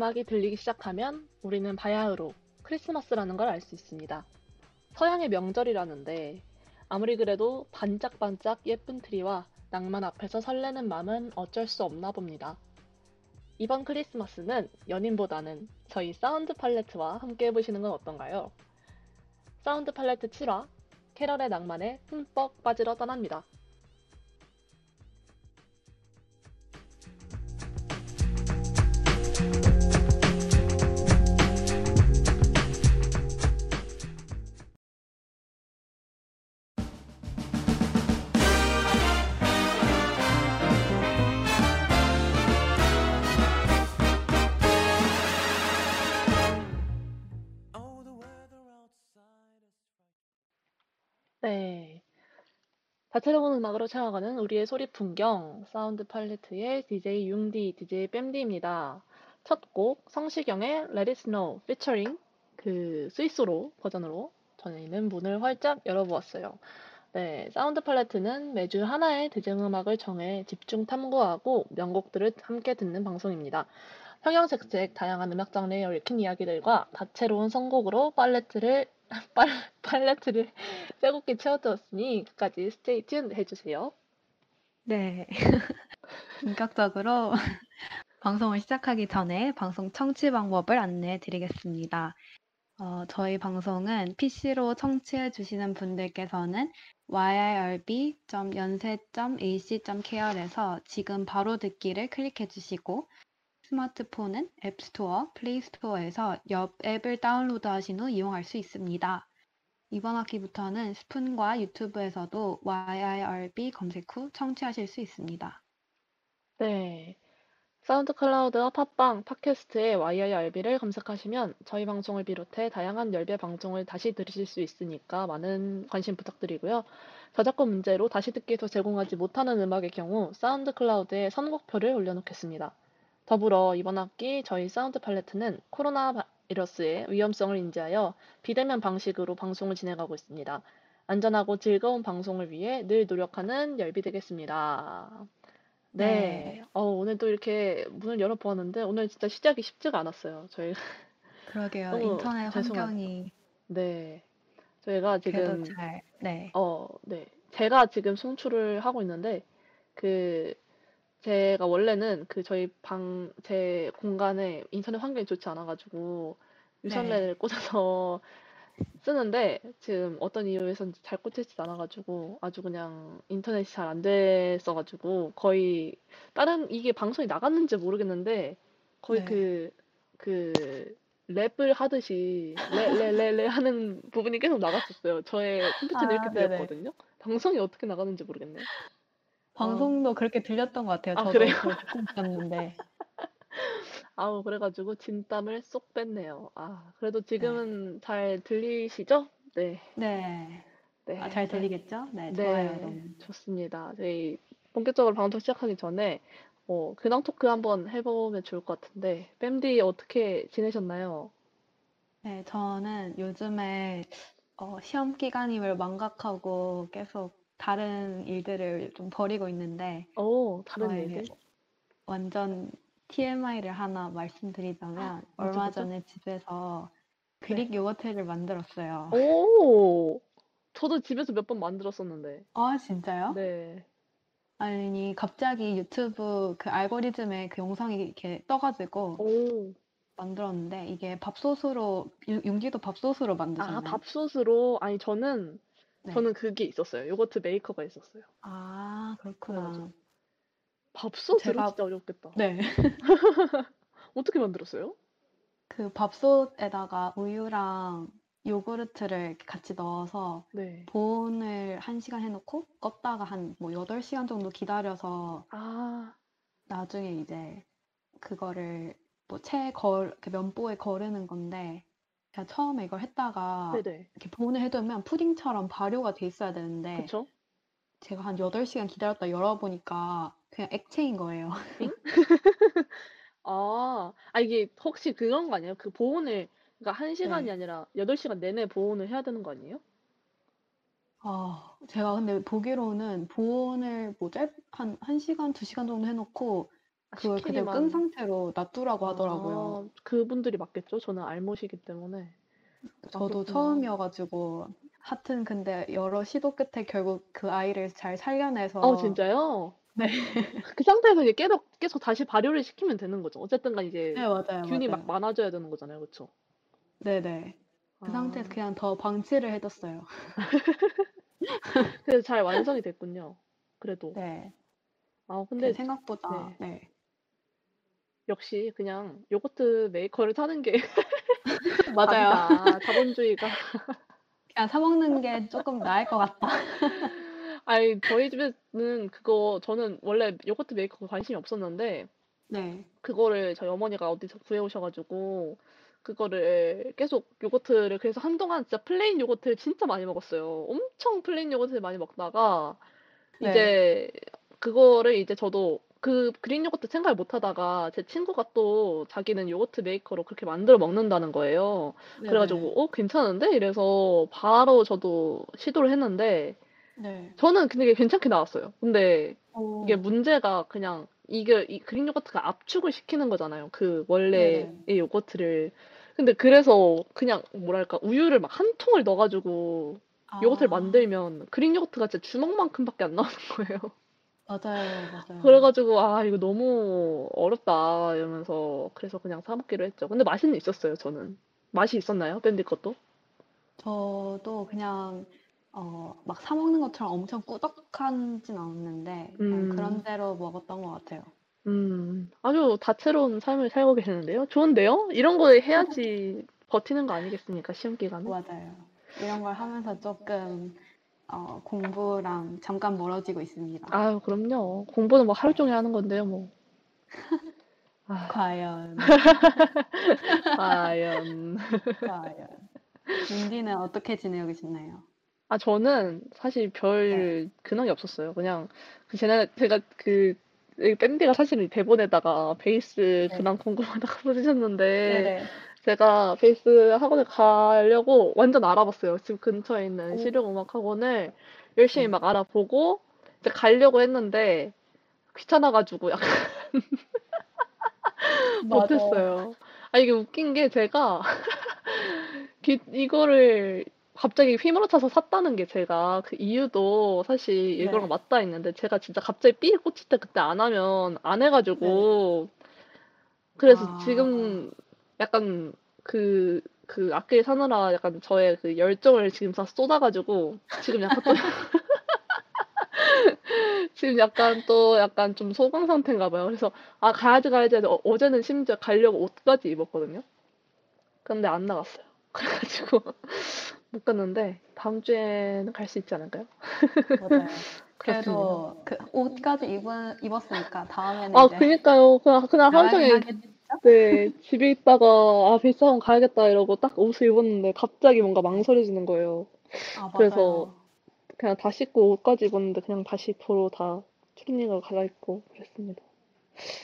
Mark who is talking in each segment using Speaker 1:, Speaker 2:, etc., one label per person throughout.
Speaker 1: 음악이 들리기 시작하면 우리는 바야흐로 크리스마스라는 걸 알 수 있습니다. 서양의 명절이라는데 아무리 그래도 반짝반짝 예쁜 트리와 낭만 앞에서 설레는 마음은 어쩔 수 없나 봅니다. 이번 크리스마스는 연인보다는 저희 사운드 팔레트와 함께 해보시는 건 어떤가요? 사운드 팔레트 7화 캐럴의 낭만에 흠뻑 빠지러 떠납니다. 네. 다채로운 음악으로 채워가는 우리의 소리 풍경, 사운드 팔레트의 DJ 융디, DJ 뺨디입니다. 첫 곡, 성시경의 Let It Snow, 피처링, 그, 스윗소로우 버전으로 저희는 문을 활짝 열어보았어요. 네, 사운드 팔레트는 매주 하나의 대중 음악을 정해 집중 탐구하고 명곡들을 함께 듣는 방송입니다. 형형색색 다양한 음악 장르에 얽힌 이야기들과 다채로운 선곡으로 팔레트를 팔, 팔레트를 쇠곱게 채워두었으니 끝까지 스테이 튠 해주세요.
Speaker 2: 네. 본격적으로 방송을 시작하기 전에 방송 청취 방법을 안내해 드리겠습니다. 어, 저희 방송은 PC로 청취해 주시는 분들께서는 yrb.연세.ac.kr에서 지금 바로 듣기를 클릭해 주시고 스마트폰은 앱스토어, 플레이스토어에서 옆 앱을 다운로드 하신 후 이용할 수 있습니다. 이번 학기부터는 스푼과 유튜브에서도 YIRB 검색 후 청취하실 수 있습니다.
Speaker 1: 네. 사운드 클라우드와 팟빵, 팟캐스트의 YIRB를 검색하시면 저희 방송을 비롯해 다양한 YIRB 방송을 다시 들으실 수 있으니까 많은 관심 부탁드리고요. 저작권 문제로 다시 듣기에서 제공하지 못하는 음악의 경우 사운드 클라우드에 선곡표를 올려놓겠습니다. 더불어 이번 학기 저희 사운드 팔레트는 코로나 바이러스의 위험성을 인지하여 비대면 방식으로 방송을 진행하고 있습니다. 안전하고 즐거운 방송을 위해 늘 노력하는 열비 되겠습니다. 네.
Speaker 2: 네.
Speaker 1: 어, 오늘 또 이렇게 문을 열어보았는데 오늘 진짜 시작이 쉽지가 않았어요. 저희
Speaker 2: 그러게요. 인터넷. 환경이
Speaker 1: 네. 저희가 지금
Speaker 2: 잘, 네.
Speaker 1: 어, 네. 제가 지금 송출을 하고 있는데 그 제가 원래는 그 저희 방 제 공간에 인터넷 환경이 좋지 않아 가지고 유선랜을 꽂아서 쓰는데 지금 어떤 이유에서인지 잘 꽂히지 않아 가지고 아주 그냥 인터넷이 잘 안 됐어 가지고 거의 다른 이게 방송이 나갔는지 모르겠는데 거의
Speaker 2: 네.
Speaker 1: 그 그 랩을 하듯이 레레레레 하는 부분이 계속 나갔었어요. 저의 컴퓨터는
Speaker 2: 아,
Speaker 1: 이렇게
Speaker 2: 네네.
Speaker 1: 들렸거든요. 방송이 어떻게 나가는지 모르겠네요.
Speaker 2: 방송도 그렇게 들렸던 것 같아요.
Speaker 1: 아,
Speaker 2: 저도
Speaker 1: 그래요?
Speaker 2: 그걸 듣고 있었는데.
Speaker 1: 아우 그래가지고 진땀을 쏙 뺐네요. 아 그래도 지금은 잘 들리시죠? 네.
Speaker 2: 네.
Speaker 1: 네.
Speaker 2: 아, 잘 들리겠죠? 네,
Speaker 1: 네,
Speaker 2: 좋아요. 너무.
Speaker 1: 좋습니다. 저희 본격적으로 방송 시작하기 전에 어, 근황 토크 한번 해보면 좋을 것 같은데 뺨디 어떻게 지내셨나요?
Speaker 2: 네, 저는 요즘에 어, 시험 기간임을 망각하고 계속 다른 일들을 좀 벌이고 있는데,
Speaker 1: 오, 다른 일들?
Speaker 2: 완전 TMI를 하나 말씀드리자면, 얼마
Speaker 1: 뭐죠?
Speaker 2: 전에 집에서 그릭 요거트를 만들었어요.
Speaker 1: 오, 저도 집에서 몇 번 만들었었는데.
Speaker 2: 아, 진짜요?
Speaker 1: 네.
Speaker 2: 아니, 갑자기 유튜브 그 알고리즘에 그 영상이 이렇게 떠가지고
Speaker 1: 오,
Speaker 2: 만들었는데, 이게 밥솥으로, 유- 융디도 밥솥으로
Speaker 1: 아,
Speaker 2: 만드셨나요?
Speaker 1: 밥솥으로, 아니, 저는,
Speaker 2: 네.
Speaker 1: 저는 그게 있었어요. 요거트 메이커가 있었어요.
Speaker 2: 아, 그렇구나.
Speaker 1: 밥솥으로
Speaker 2: 제가-
Speaker 1: 진짜 어렵겠다.
Speaker 2: 네.
Speaker 1: 어떻게 만들었어요?
Speaker 2: 그 밥솥에다가 우유랑 요구르트를 같이 넣어서
Speaker 1: 네.
Speaker 2: 보온을 1시간 해놓고 껐다가 한 뭐 8시간 정도 기다려서
Speaker 1: 아,
Speaker 2: 나중에 이제 그거를 뭐 채 걸, 그 면보에 거르는 건데 제가 처음에 이걸 했다가
Speaker 1: 네네.
Speaker 2: 이렇게 보온을 해두면 푸딩처럼 발효가 돼 있어야 되는데
Speaker 1: 그쵸?
Speaker 2: 제가 한 8시간 기다렸다 열어보니까 그냥 액체인 거예요.
Speaker 1: 아, 아, 이게 혹시 그런 거 아니에요? 그 보온을, 그러니까 한 시간이
Speaker 2: 네.
Speaker 1: 아니라 8시간 내내 보온을 해야 되는 거 아니에요?
Speaker 2: 아, 제가 근데 보기로는 보온을 뭐 짧, 한, 한 시간, 두 시간 정도 해 놓고 그걸 그대로 끈 상태로 놔두라고 하더라고요.
Speaker 1: 아, 그분들이 맞겠죠? 저는 알못이기 때문에.
Speaker 2: 저도
Speaker 1: 그렇구나.
Speaker 2: 처음이어 가지고 하여튼 근데 여러 시도 끝에 결국 그 아이를 잘 살려내서
Speaker 1: 어, 진짜요?
Speaker 2: 네.
Speaker 1: 그 상태에서 이제 계속 계속 다시 발효를 시키면 되는 거죠. 어쨌든 간 이제
Speaker 2: 네, 맞아요,
Speaker 1: 균이 막
Speaker 2: 맞아요.
Speaker 1: 많아져야 되는 거잖아요, 그렇죠?
Speaker 2: 네네. 그
Speaker 1: 아,
Speaker 2: 상태에서 그냥 더 방치를 해 뒀어요.
Speaker 1: 그래서 잘 완성이 됐군요. 그래도.
Speaker 2: 네.
Speaker 1: 아,
Speaker 2: 근데
Speaker 1: 근데
Speaker 2: 생각보다 네.
Speaker 1: 역시 그냥 요거트 메이커를 사는 게
Speaker 2: 맞아요.
Speaker 1: 답이다. 자본주의가.
Speaker 2: 그냥 사 먹는 게 조금 나을 것 같다.
Speaker 1: 아니, 저희 집에는 그거 저는 원래 요거트 메이커 관심이 없었는데
Speaker 2: 네.
Speaker 1: 그거를 저희 어머니가 어디서 구해오셔가지고 그거를 계속 요거트를 그래서 한동안 진짜 플레인 요거트를 진짜 많이 먹었어요. 엄청 플레인 요거트를 많이 먹다가
Speaker 2: 네.
Speaker 1: 이제 그거를 이제 저도 그 그릭 요거트 생각을 못 하다가 제 친구가 또 자기는 요거트 메이커로 그렇게 만들어 먹는다는 거예요. 그래가지고 어 괜찮은데? 이래서 바로 저도 시도를 했는데
Speaker 2: 네.
Speaker 1: 저는 근데 이게 괜찮게 나왔어요. 근데
Speaker 2: 오.
Speaker 1: 이게 문제가 그냥 이게 이 그릭 요거트가 압축을 시키는 거잖아요. 그 원래의
Speaker 2: 네네.
Speaker 1: 요거트를. 근데 그래서 그냥 뭐랄까 우유를 막 한 통을 넣어가지고 요거트를
Speaker 2: 아,
Speaker 1: 만들면 그릭 요거트가 진짜 주먹만큼밖에 안 나오는 거예요.
Speaker 2: 맞아요, 맞아요.
Speaker 1: 그래가지고 아 이거 너무 어렵다 이러면서 그래서 그냥 사 먹기로 했죠. 근데 맛있는 있었어요. 저는 맛이 있었나요? 밴디 것도?
Speaker 2: 저도 그냥 어, 막 사 먹는 것처럼 엄청 꾸덕하진 않았는데 그냥
Speaker 1: 음.
Speaker 2: 그런 대로 먹었던 것 같아요.
Speaker 1: 음 아주 다채로운 삶을 살고 계시는데요. 좋은데요? 이런 거 해야지 버티는 거 아니겠습니까? 시험 기간에.
Speaker 2: 맞아요. 이런 걸 하면서 조금 어, 공부랑 잠깐 멀어지고 있습니다.
Speaker 1: 아유 그럼요. 공부는 뭐 하루 종일 하는 건데요, 뭐. 아,
Speaker 2: 과연,
Speaker 1: 과연.
Speaker 2: 과연. 민디는 어떻게 지내고 계시나요?
Speaker 1: 아, 저는 사실 별 근황이 없었어요. 그냥, 그, 제가, 제가 그, 이 밴디가 사실 대본에다가 베이스
Speaker 2: 네.
Speaker 1: 근황 궁금하다고 써주셨는데,
Speaker 2: 네네.
Speaker 1: 제가 베이스 학원에 가려고 완전 알아봤어요. 집 근처에 있는
Speaker 2: 오.
Speaker 1: 실용음악 학원을 열심히
Speaker 2: 네.
Speaker 1: 막 알아보고, 이제 가려고 했는데, 귀찮아가지고 약간
Speaker 2: 맞아.
Speaker 1: 못했어요. 아, 이게 웃긴 게 제가 기- 이거를 갑자기 휘몰아쳐서 샀다는 게 제가 그 이유도 사실 이거랑
Speaker 2: 네.
Speaker 1: 맞닿아 있는데 제가 진짜 갑자기 삐 꽂힐 때 그때 안 하면 안 해가지고 그래서
Speaker 2: 아.
Speaker 1: 지금 약간 그, 그 악기를 사느라 약간 저의 그 열정을 지금 다 쏟아가지고 지금 약간 또 지금 약간 또 약간 좀 소강 상태인가 봐요. 그래서 아 가야지 가야지 어, 어제는 심지어 가려고 옷까지 입었거든요. 근데 안 나갔어요. 그래가지고 못 갔는데 다음 주에는 갈 수 있지 않을까요?
Speaker 2: 맞아요. 그래도 그 옷까지 입은, 입었으니까 다음에는
Speaker 1: 아
Speaker 2: 이제
Speaker 1: 그니까요. 그냥 그냥 하루 종일? 네 집에 있다가 아 베이스학원 가야겠다 이러고 딱 옷을 입었는데 갑자기 뭔가 망설여지는 거예요.
Speaker 2: 아,
Speaker 1: 그래서
Speaker 2: 맞아요.
Speaker 1: 그냥 다 씻고 옷까지 입었는데 그냥 다시 도로 다 트레이닝을 갈아입고 그랬습니다.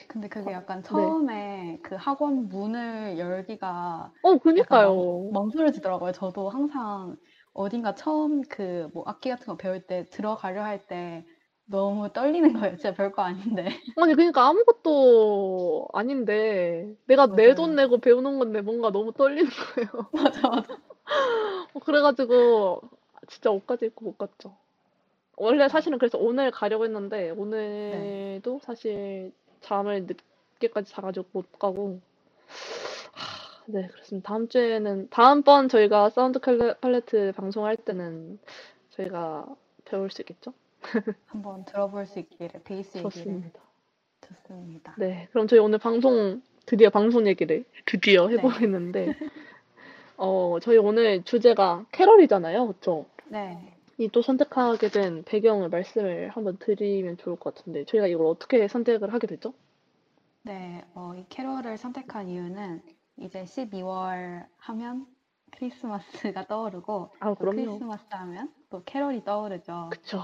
Speaker 2: 근데 그게 약간
Speaker 1: 네.
Speaker 2: 처음에 그 학원 문을 열기가
Speaker 1: 어
Speaker 2: 약간
Speaker 1: 그니까요.
Speaker 2: 망, 설여지더라고요 저도 항상 어딘가 처음 그 뭐 악기 같은 거 배울 때 들어가려 할 때 너무 떨리는 거예요. 진짜 별거 아닌데.
Speaker 1: 아니 그러니까 아무것도 아닌데 내가 내 돈. 내고 배우는 건데 뭔가 너무 떨리는 거예요.
Speaker 2: 맞아, 맞아.
Speaker 1: 어, 그래가지고 진짜 옷까지 입고 못 갔죠. 원래 사실은 그래서 오늘 가려고 했는데 오늘도 사실 잠을 늦게까지 자가지고 못 가고 하, 네 그렇습니다. 다음 주에는 다음번 저희가 사운드 팔레트 방송할 때는 저희가 배울 수 있겠죠?
Speaker 2: 한번 들어볼 수 있기를 베이스 얘기를
Speaker 1: 좋습니다.
Speaker 2: 좋습니다.
Speaker 1: 네, 그럼 저희 오늘 방송 드디어 방송 얘기를 드디어
Speaker 2: 네.
Speaker 1: 해보겠는데 어 저희 오늘 주제가 캐럴이잖아요, 그렇죠?
Speaker 2: 네.
Speaker 1: 이 또 선택하게 된 배경을 말씀을 한번 드리면 좋을 것 같은데 저희가 이걸 어떻게 선택을 하게 됐죠?
Speaker 2: 네, 어, 이 캐롤을 선택한 이유는 이제 12월 하면 크리스마스가 떠오르고
Speaker 1: 아,
Speaker 2: 또. 크리스마스 하면 또 캐롤이 떠오르죠.
Speaker 1: 그쵸.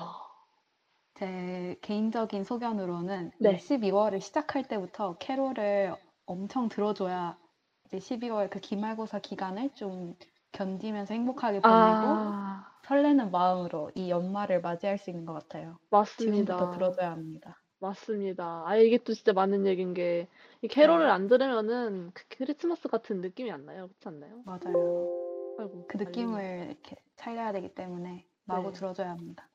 Speaker 2: 제 개인적인 소견으로는
Speaker 1: 네.
Speaker 2: 이 12월을 시작할 때부터 캐롤을 엄청 들어줘야 이제 12월 그 기말고사 기간을 좀 견디면서 행복하게 보내고
Speaker 1: 아,
Speaker 2: 설레는 마음으로 이 연말을 맞이할 수 있는 것 같아요.
Speaker 1: 맞습니다.
Speaker 2: 지금부터 들어줘야 합니다.
Speaker 1: 맞습니다. 아, 이게 또 진짜 맞는 얘기인 게, 이 캐롤을
Speaker 2: 네.
Speaker 1: 안 들으면은 그 크리스마스 같은 느낌이 안 나요. 그렇지 않나요?
Speaker 2: 맞아요.
Speaker 1: 아이고,
Speaker 2: 그. 느낌을 이렇게 살려야 되기 때문에 마구
Speaker 1: 네.
Speaker 2: 들어줘야 합니다.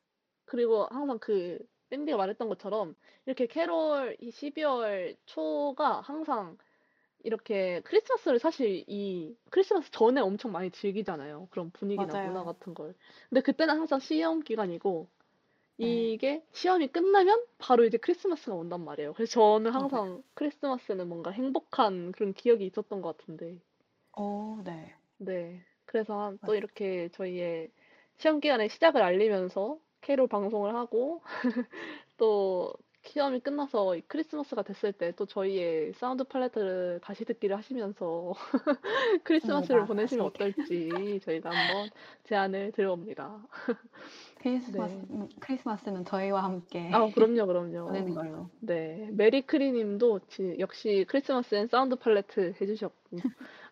Speaker 1: 그리고 항상 그, 밴디가 말했던 것처럼, 이렇게 캐롤 이 12월 초가 항상 이렇게 크리스마스를 사실 이 크리스마스 전에 엄청 많이 즐기잖아요. 그런 분위기나
Speaker 2: 맞아요.
Speaker 1: 문화 같은 걸. 근데 그때는 항상 시험 기간이고,
Speaker 2: 네.
Speaker 1: 이게 시험이 끝나면 바로 이제 크리스마스가 온단 말이에요. 그래서 저는
Speaker 2: 맞아요.
Speaker 1: 항상 크리스마스는 뭔가 행복한 그런 기억이 있었던 것 같은데.
Speaker 2: 오, 네.
Speaker 1: 네. 그래서 또
Speaker 2: 맞아요.
Speaker 1: 이렇게 저희의 시험 기간의 시작을 알리면서 캐롤 방송을 하고 또 시험이 끝나서 이 크리스마스가 됐을 때 또 저희의 Sound Palette를 다시 듣기를 하시면서 크리스마스를. 보내시면. 어떨지 저희가 한번 제안을 드려봅니다.
Speaker 2: 크리스마스,
Speaker 1: 네.
Speaker 2: 음, 크리스마스는 저희와 함께
Speaker 1: 아, 그럼요, 그럼요.
Speaker 2: 보내는 걸로.
Speaker 1: 네, 메리크리 님도 지- 역시 크리스마스엔 Sound Palette 해주셨고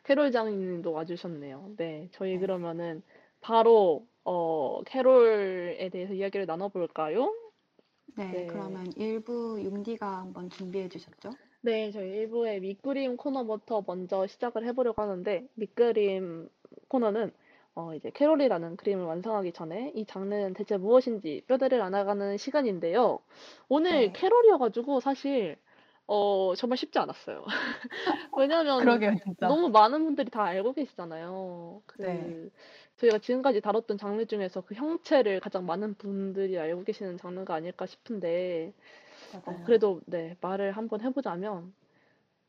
Speaker 1: 캐롤 장님도 와주셨네요. 네, 저희
Speaker 2: 네.
Speaker 1: 그러면은 바로 어 캐롤에 대해서 이야기를 나눠볼까요?
Speaker 2: 네,
Speaker 1: 네.
Speaker 2: 그러면 일부 융디가 한번 준비해 주셨죠?
Speaker 1: 네, 저희 1부의 밑그림 코너부터 먼저 시작을 해보려고 하는데 밑그림 코너는 어 이제 캐롤이라는 그림을 완성하기 전에 이 장르는 대체 무엇인지 뼈대를 알아가는 시간인데요. 오늘
Speaker 2: 네.
Speaker 1: 캐롤이어가지고 사실 어 정말 쉽지 않았어요. 왜냐면
Speaker 2: 진짜.
Speaker 1: 너무 많은 분들이 다 알고 계시잖아요. 그
Speaker 2: 네.
Speaker 1: 저희가 지금까지 다뤘던 장르 중에서 그 형체를 가장 많은 분들이 알고 계시는 장르가 아닐까 싶은데 어. 그래도 네 말을 한번 해보자면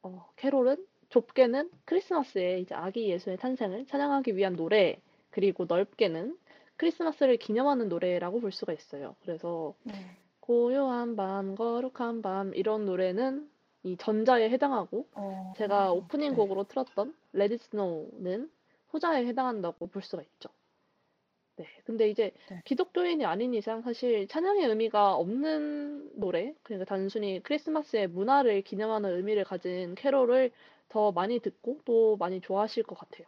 Speaker 1: 어, 캐롤은 좁게는 크리스마스의 이제 아기 예수의 탄생을 찬양하기 위한 노래 그리고 넓게는 크리스마스를 기념하는 노래라고 볼 수가 있어요. 그래서
Speaker 2: 네.
Speaker 1: 고요한 밤, 거룩한 밤 이런 노래는 이 전자에 해당하고
Speaker 2: 어,
Speaker 1: 제가 오프닝
Speaker 2: 네.
Speaker 1: 곡으로 틀었던 It Snow는 후자에 해당한다고 볼 수가 있죠. 네. 근데 이제
Speaker 2: 네.
Speaker 1: 기독교인이 아닌 이상 사실 찬양의 의미가 없는 노래, 그러니까 단순히 크리스마스의 문화를 기념하는 의미를 가진 캐롤을 더 많이 듣고 또 많이 좋아하실 것 같아요.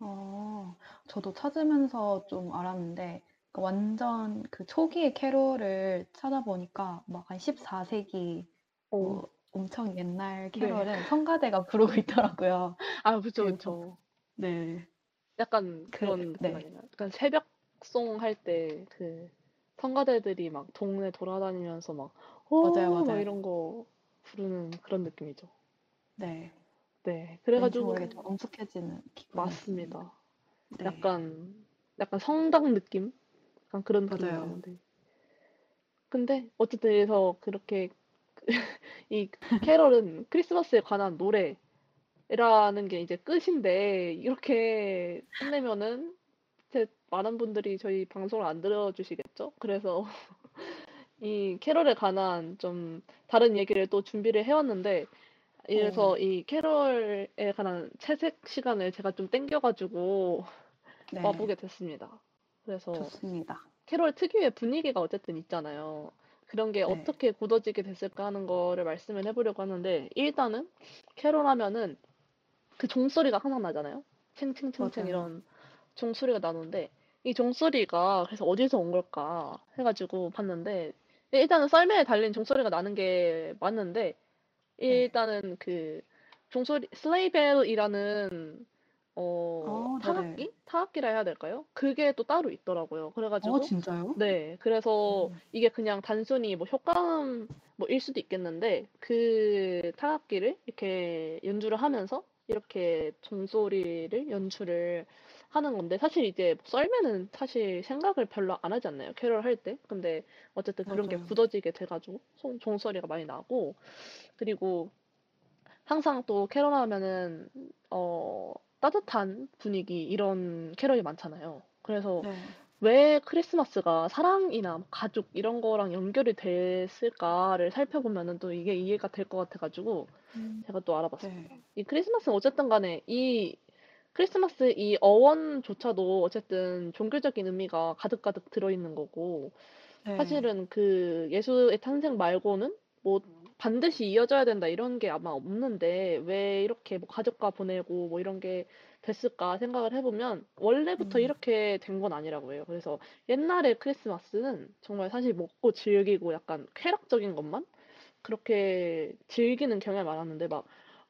Speaker 2: 어, 저도 찾으면서 좀 알았는데, 그 완전 그 초기의 캐롤을 찾아보니까 막 한 14세기
Speaker 1: 오.
Speaker 2: 뭐 엄청 옛날
Speaker 1: 네.
Speaker 2: 캐롤은 성가대가 부르고 있더라고요.
Speaker 1: 아, 그쵸,
Speaker 2: 그래서-
Speaker 1: 그쵸.
Speaker 2: 네.
Speaker 1: 약간
Speaker 2: 그-
Speaker 1: 그런 느낌
Speaker 2: 네.
Speaker 1: 약간 새벽송 할 때 그 성가대들이 막 동네 돌아다니면서 막, 오,
Speaker 2: 맞아요,
Speaker 1: 막
Speaker 2: 맞아요.
Speaker 1: 이런 거 부르는 그런 느낌이죠.
Speaker 2: 네.
Speaker 1: 네.
Speaker 2: 왠지
Speaker 1: 그래가지고,
Speaker 2: 모르게 좀 엄숙해지는 기분이
Speaker 1: 맞습니다.
Speaker 2: 네.
Speaker 1: 약간 약간 성당 느낌? 약간 그런 느낌이
Speaker 2: 맞아요.
Speaker 1: 나는데. 근데 어쨌든 그래서 그렇게 이 캐럴은 크리스마스에 관한 노래 라는 게 이제 끝인데 이렇게 끝내면은 제 많은 분들이 저희 방송을 안 들어주시겠죠? 그래서 이 캐럴에 관한 좀 다른 얘기를 또 준비를 해왔는데 이래서
Speaker 2: 오.
Speaker 1: 이 캐럴에 관한 채색 시간을 제가 좀 땡겨가지고
Speaker 2: 네.
Speaker 1: 와보게 됐습니다. 그래서
Speaker 2: 좋습니다.
Speaker 1: 캐롤 특유의 분위기가 어쨌든 있잖아요. 그런 게
Speaker 2: 네.
Speaker 1: 어떻게 굳어지게 됐을까 하는 거를 말씀을 해보려고 하는데 일단은 캐롤 하면은 그 종소리가 항상 나잖아요. 챙챙챙챙
Speaker 2: 맞아요.
Speaker 1: 이런 종소리가 나는데 이 종소리가 그래서 어디서 온 걸까 해가지고 봤는데 일단은 썰매에 달린 종소리가 나는 게 맞는데 일단은 그 종소리 슬레이벨이라는 어
Speaker 2: 어, 네네.
Speaker 1: 타악기? 타악기라 해야 될까요? 그게 또 따로 있더라고요. 그래가지고
Speaker 2: 어, 진짜요?
Speaker 1: 네, 그래서
Speaker 2: 음.
Speaker 1: 이게 그냥 단순히 뭐 효과음 뭐일 수도 있겠는데 그 타악기를 이렇게 연주를 하면서 이렇게 종소리를 연주를 하는 건데 사실 이제 썰매는 사실 생각을 별로 안 하지 않나요? 캐롤 할 때. 근데 어쨌든 그런 게
Speaker 2: 맞아요.
Speaker 1: 굳어지게 돼가지고 송- 종소리가 많이 나고 그리고 항상 또 캐롤 하면은 어 따뜻한 분위기 이런 캐롤이 많잖아요. 그래서
Speaker 2: 네.
Speaker 1: 왜 크리스마스가 사랑이나 뭐 가족 이런 거랑 연결이 됐을까를 살펴보면은 또 이게 이해가 될 것 같아가지고
Speaker 2: 음,
Speaker 1: 제가 또 알아봤어요.
Speaker 2: 네.
Speaker 1: 이 크리스마스는 어쨌든 간에 이 크리스마스 이 어원조차도 어쨌든 종교적인 의미가 가득가득 들어있는 거고
Speaker 2: 네.
Speaker 1: 사실은 그 예수의 탄생 말고는 뭐 반드시 이어져야 된다 이런 게 아마 없는데 왜 이렇게 뭐 가족과 보내고 뭐 이런 게 됐을까 생각을 해보면 원래부터
Speaker 2: 음.
Speaker 1: 이렇게 된 건 아니라고 해요. 그래서 옛날의 크리스마스는 정말 사실 먹고 즐기고 약간 쾌락적인 것만 그렇게 즐기는 경향이 많았는데 막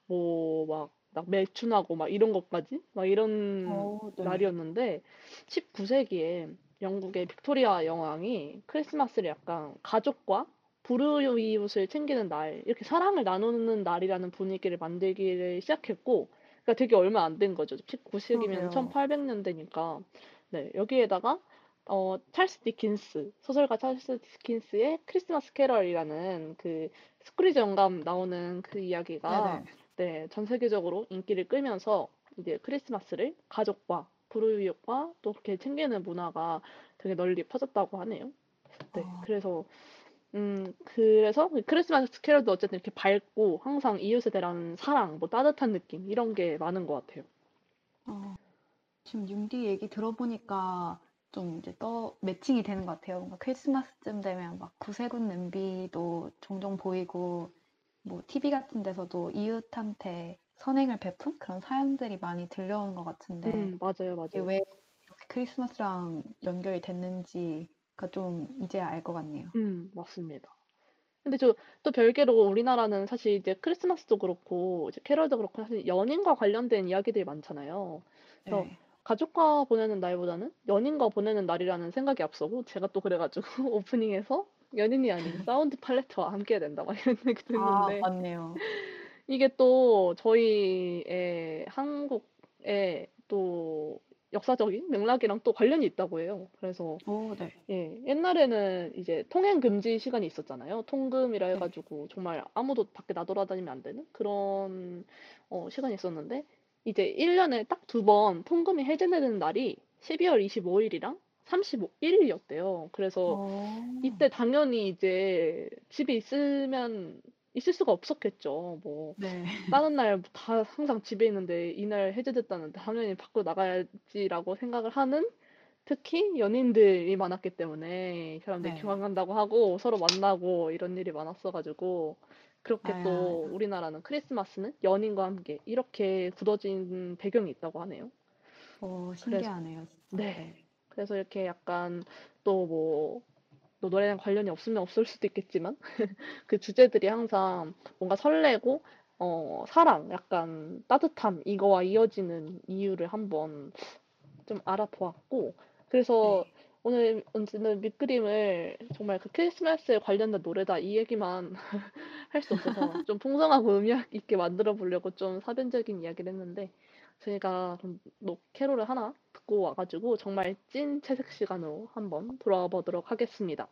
Speaker 1: 뭐 막 막 매춘하고 막 이런 것까지 막 이런
Speaker 2: 어, 네.
Speaker 1: 날이었는데 19세기에 영국의 빅토리아 여왕이 크리스마스를 약간 가족과 불우이웃을 챙기는 날, 이렇게 사랑을 나누는 날이라는 분위기를 만들기를 시작했고, 그러니까 되게 얼마 안 된 거죠. 19세기면
Speaker 2: 그러게요.
Speaker 1: 1800년대니까. 네, 여기에다가 어, 찰스 디킨스, 소설가 찰스 디킨스의 크리스마스 캐럴이라는 그 스크루지 영감 나오는 그 이야기가
Speaker 2: 네네.
Speaker 1: 네, 전 세계적으로 인기를 끌면서 이제 크리스마스를 가족과 불우이웃과 또 그렇게 챙기는 문화가 되게 널리 퍼졌다고 하네요. 네,
Speaker 2: 아.
Speaker 1: 그래서 음, 그래서 그 크리스마스 캐럴도 어쨌든 이렇게 밝고 항상 이웃에 대한 사랑, 뭐 따뜻한 느낌 이런 게 많은 것 같아요.
Speaker 2: 어, 지금 융디 얘기 들어보니까 좀 이제 또 매칭이 되는 것 같아요. 뭔가 크리스마스쯤 되면 막 구세군 냄비도 종종 보이고, 뭐 TV 같은 데서도 이웃한테 선행을 베푼 그런 사연들이 많이 들려오는 것 같은데,
Speaker 1: 음, 맞아요, 맞아요.
Speaker 2: 왜 이렇게 크리스마스랑 연결이 됐는지 가좀 이제 알것 같네요.
Speaker 1: 음, 맞습니다. 근데 저 또 별개로 우리나라는 사실 이제 크리스마스도 그렇고 이제 캐럴도 그렇고 사실 연인과 관련된 이야기들이 많잖아요. 그래서
Speaker 2: 네.
Speaker 1: 가족과 보내는 날보다는 연인과 보내는 날이라는 생각이 앞서고 제가 또 그래가지고 오프닝에서 연인이 아닌 사운드 팔레트와 함께 된다 막 이런 얘기도
Speaker 2: 아,
Speaker 1: 했는데
Speaker 2: 맞네요.
Speaker 1: 이게 또 저희의 한국의 또 역사적인 맥락이랑 또 관련이 있다고 해요. 그래서
Speaker 2: 오, 네.
Speaker 1: 예, 옛날에는 이제 통행 금지 시간이 있었잖아요. 통금이라
Speaker 2: 네.
Speaker 1: 해가지고 정말 아무도 밖에 나돌아다니면 안 되는 그런 어, 시간이 있었는데 이제 1년에 딱 두 번 통금이 해제되는 날이 12월 25일이랑 31일이었대요. 그래서
Speaker 2: 어,
Speaker 1: 이때 당연히 이제 집에 있으면 있을 수가 없었겠죠. 뭐
Speaker 2: 네.
Speaker 1: 다른 날 다 항상 집에 있는데 이날 해제됐다는데 당연히 밖으로 나가야지라고 생각을 하는 특히 연인들이 많았기 때문에 이 사람들이
Speaker 2: 네.
Speaker 1: 간다고 하고 서로 만나고 이런 일이 많았어가지고 그렇게
Speaker 2: 아.
Speaker 1: 또 우리나라는 크리스마스는 연인과 함께 이렇게 굳어진 배경이 있다고 하네요.
Speaker 2: 오, 신기하네요, 진짜.
Speaker 1: 네. 그래서 이렇게 약간 또 뭐, 또 노래랑 관련이 없으면 없을 수도 있겠지만, 그 주제들이 항상 뭔가 설레고, 어, 사랑, 약간 따뜻함, 이거와 이어지는 이유를 한번 좀 알아보았고, 그래서
Speaker 2: 네.
Speaker 1: 오늘 오늘 밑그림을 정말 그 크리스마스에 관련된 노래다 이 얘기만 할 수 없어서 좀 풍성하고 의미 있게 만들어 보려고 좀 사변적인 이야기를 했는데 노- 캐롤을 하나 듣고 와가지고 정말 찐 채색 시간으로 한번 돌아와 보도록 하겠습니다.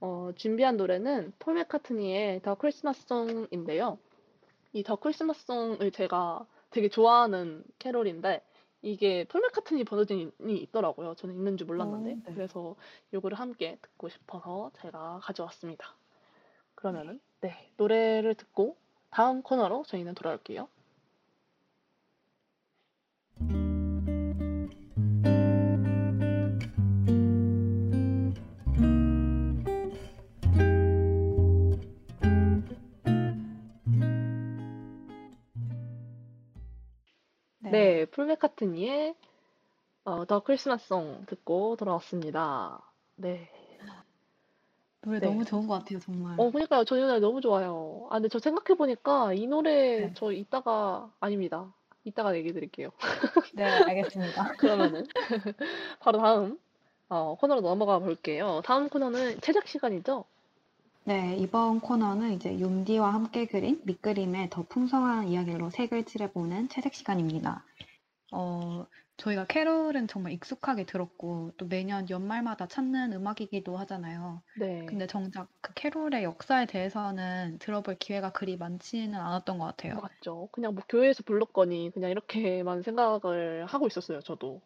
Speaker 1: 어, 준비한 노래는 폴 맥카트니의 The Christmas Song인데요. 이 The Christmas Song을 제가 되게 좋아하는 캐롤인데 이게 폴 맥카트니 버전이 있더라고요. 저는 있는 줄 몰랐는데
Speaker 2: 오, 네.
Speaker 1: 그래서 요거를 함께 듣고 싶어서 제가 가져왔습니다. 그러면은 네 노래를 듣고 다음 코너로 저희는 돌아올게요. 네, 폴 맥카트니의 어, 더 크리스마스 송 듣고 돌아왔습니다. 네.
Speaker 2: 노래
Speaker 1: 네.
Speaker 2: 너무 좋은 것 같아요, 정말.
Speaker 1: 어, 그러니까요. 저 이 노래 너무 좋아요. 아, 근데 저 생각해보니까 이 노래
Speaker 2: 네.
Speaker 1: 저 이따가, 아닙니다. 이따가 얘기 드릴게요.
Speaker 2: 네, 알겠습니다.
Speaker 1: 그러면은, 바로 다음, 어, 코너로 넘어가 볼게요. 다음 코너는 제작 시간이죠?
Speaker 2: 네, 이번 코너는 이제 욤디와 함께 그린 밑그림의 더 풍성한 이야기로 색을 칠해보는 채색 시간입니다. 어, 저희가 캐롤은 정말 익숙하게 들었고, 또 매년 연말마다 찾는 음악이기도 하잖아요.
Speaker 1: 네.
Speaker 2: 근데 정작 그 캐롤의 역사에 대해서는 들어볼 기회가 그리 많지는 않았던 것 같아요.
Speaker 1: 맞죠. 그냥 뭐 교회에서 불렀거니, 그냥 이렇게만 생각을 하고 있었어요, 저도.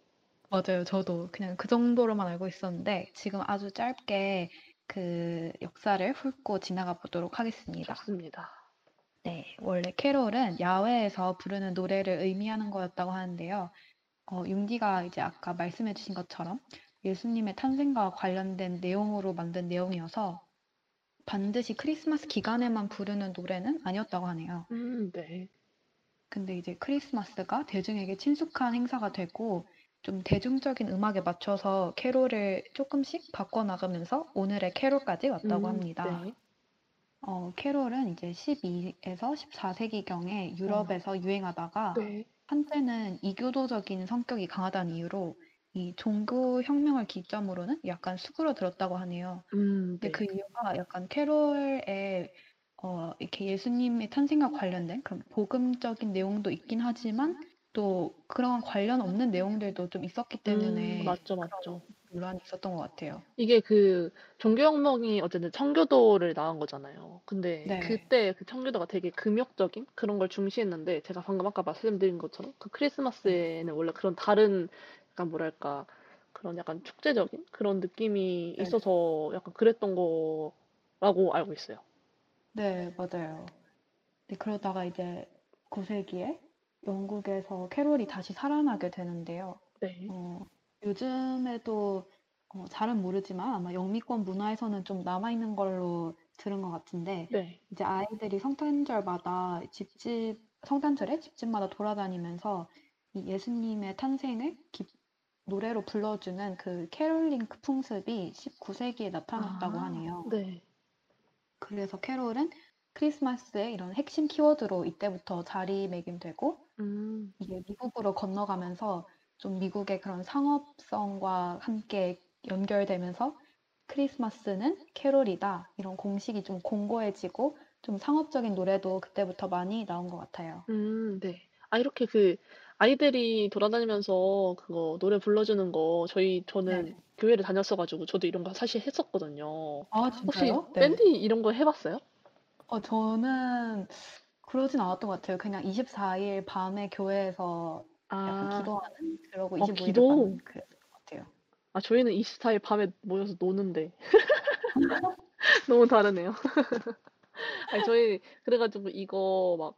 Speaker 2: 맞아요. 저도 그냥 그 정도로만 알고 있었는데, 지금 아주 짧게 그 역사를 훑고 지나가 보도록 하겠습니다.
Speaker 1: 좋습니다.
Speaker 2: 네, 원래 캐롤은 야외에서 부르는 노래를 의미하는 거였다고 하는데요. 어, 융디가 이제 아까 말씀해 주신 것처럼 예수님의 탄생과 관련된 내용으로 만든 내용이어서 반드시 크리스마스 기간에만 부르는 노래는 아니었다고 하네요.
Speaker 1: 음, 네.
Speaker 2: 근데 이제 크리스마스가 대중에게 친숙한 행사가 되고 좀 대중적인 음악에 맞춰서 캐롤을 조금씩 바꿔 나가면서 오늘의 캐롤까지 왔다고
Speaker 1: 음,
Speaker 2: 합니다.
Speaker 1: 네.
Speaker 2: 어, 캐롤은 이제 12에서 14 세기경에 유럽에서 유행하다가
Speaker 1: 네.
Speaker 2: 한때는 이교도적인 성격이 강하다는 이유로 이 종교 혁명을 기점으로는 약간 수그러들었다고 하네요.
Speaker 1: 음,
Speaker 2: 근데
Speaker 1: 네.
Speaker 2: 그 이유가 약간 캐롤에 어, 이렇게 예수님의 탄생과 관련된 그런 복음적인 내용도 있긴 하지만 또 그런 관련 없는 내용들도 좀 있었기
Speaker 1: 음,
Speaker 2: 때문에
Speaker 1: 맞죠, 맞죠.
Speaker 2: 논란이 있었던 것 같아요.
Speaker 1: 이게 그 종교 혁명이 어쨌든 청교도를 낳은 거잖아요. 근데
Speaker 2: 네,
Speaker 1: 그때 그 청교도가 되게 금욕적인 그런 걸 중시했는데 제가 방금 아까 말씀드린 것처럼 그 크리스마스에는 원래 그런 다른 약간 뭐랄까 그런 약간 축제적인 그런 느낌이
Speaker 2: 네,
Speaker 1: 있어서 약간 그랬던 거라고 알고 있어요.
Speaker 2: 네, 맞아요. 네, 그러다가 이제 19세기에 영국에서 캐롤이 다시 살아나게 되는데요.
Speaker 1: 네.
Speaker 2: 어, 요즘에도 어, 잘은 모르지만 아마 영미권 문화에서는 좀 남아있는 걸로 들은 것 같은데
Speaker 1: 네.
Speaker 2: 이제 아이들이 성탄절마다 집집 성탄절에 집집마다 돌아다니면서 이 예수님의 탄생을 기- 노래로 불러주는 그 caroling 풍습이 19세기에 나타났다고
Speaker 1: 아,
Speaker 2: 하네요.
Speaker 1: 네.
Speaker 2: 그래서 캐롤은 크리스마스의 이런 핵심 키워드로 이때부터 자리매김되고
Speaker 1: 음,
Speaker 2: 이게 미국으로 건너가면서 좀 미국의 그런 상업성과 함께 연결되면서 크리스마스는 캐롤이다. 이런 공식이 좀 공고해지고 좀 상업적인 노래도 그때부터 많이 나온 것 같아요.
Speaker 1: 음, 네. 아, 이렇게 그 아이들이 돌아다니면서 그거 노래 불러주는 거 저희 저는
Speaker 2: 네.
Speaker 1: 교회를 다녔어가지고 저도 이런 거 사실 했었거든요.
Speaker 2: 아,
Speaker 1: 혹시
Speaker 2: 진짜요? 네.
Speaker 1: 밴드 이런 거 해봤어요?
Speaker 2: 어, 저는 그러진 않았던 것 같아요. 그냥 24일 밤에 교회에서 약간
Speaker 1: 아,
Speaker 2: 기도하는, 그러고
Speaker 1: 어,
Speaker 2: 25일을 가는
Speaker 1: 기도.
Speaker 2: 그랬던 것 같아요.
Speaker 1: 아, 저희는 24일 밤에 모여서 노는데 너무 다르네요. 아니, 저희 그래가지고 이거 막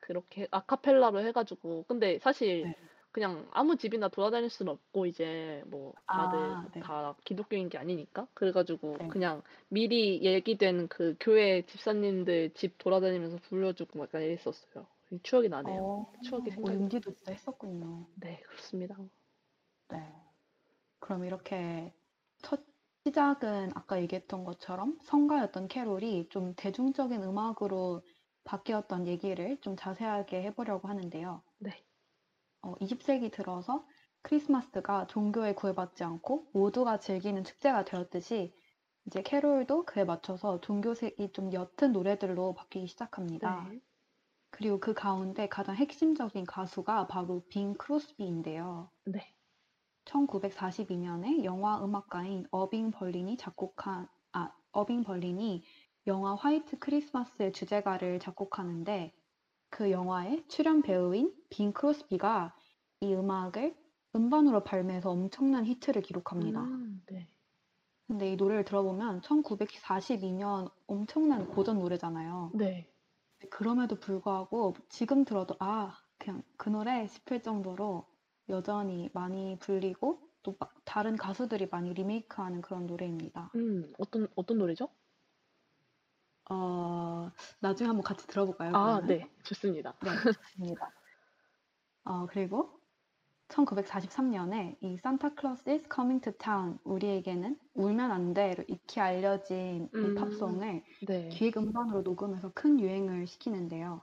Speaker 1: 그렇게 아카펠라로 해가지고 근데 사실
Speaker 2: 네.
Speaker 1: 그냥 아무 집이나 돌아다닐 수는 없고 이제 뭐 다들
Speaker 2: 아, 네.
Speaker 1: 다 기독교인 게 아니니까 그래가지고
Speaker 2: 네.
Speaker 1: 그냥 미리 얘기된 그 교회 집사님들 집 돌아다니면서 불러주고 약간 이랬었어요. 추억이 나네요.
Speaker 2: 어,
Speaker 1: 추억이
Speaker 2: 오,
Speaker 1: 생각이 나요.
Speaker 2: 윤디도 진짜 했었군요.
Speaker 1: 네, 그렇습니다.
Speaker 2: 네. 그럼 이렇게 첫 시작은 아까 얘기했던 것처럼 성가였던 캐롤이 좀 대중적인 음악으로 바뀌었던 얘기를 좀 자세하게 해보려고 하는데요.
Speaker 1: 네.
Speaker 2: 어, 20세기 들어서 크리스마스가 종교에 구애받지 않고 모두가 즐기는 축제가 되었듯이 이제 캐롤도 그에 맞춰서 종교색이 좀 옅은 노래들로 바뀌기 시작합니다.
Speaker 1: 네.
Speaker 2: 그리고 그 가운데 가장 핵심적인 가수가 바로 빈 크로스비인데요.
Speaker 1: 네.
Speaker 2: 1942년에 영화 음악가인 어빙 벌린이 작곡한 아 어빙 벌린이 영화 화이트 크리스마스의 주제가를 작곡하는데 그 영화의 출연 배우인 빈 크로스비가 이 음악을 음반으로 발매해서 엄청난 히트를 기록합니다.
Speaker 1: 음, 네.
Speaker 2: 근데 이 노래를 들어보면 1942년 엄청난 고전 노래잖아요.
Speaker 1: 네.
Speaker 2: 그럼에도 불구하고 지금 들어도 아 그냥 그 노래 싶을 정도로 여전히 많이 불리고 또 마- 다른 가수들이 많이 리메이크하는 그런 노래입니다.
Speaker 1: 음, 어떤 어떤 노래죠?
Speaker 2: 어, 나중에 한번 같이 들어볼까요,
Speaker 1: 아,
Speaker 2: 그러면?
Speaker 1: 네. 좋습니다.
Speaker 2: 네, 좋습니다. 어, 그리고 1943년에 이 Claus is Coming to Town, 우리에게는 울면 안 돼로 익히 알려진 이
Speaker 1: 음,
Speaker 2: 팝송을
Speaker 1: 네.
Speaker 2: 기획 음반으로 녹음해서 큰 유행을 시키는데요.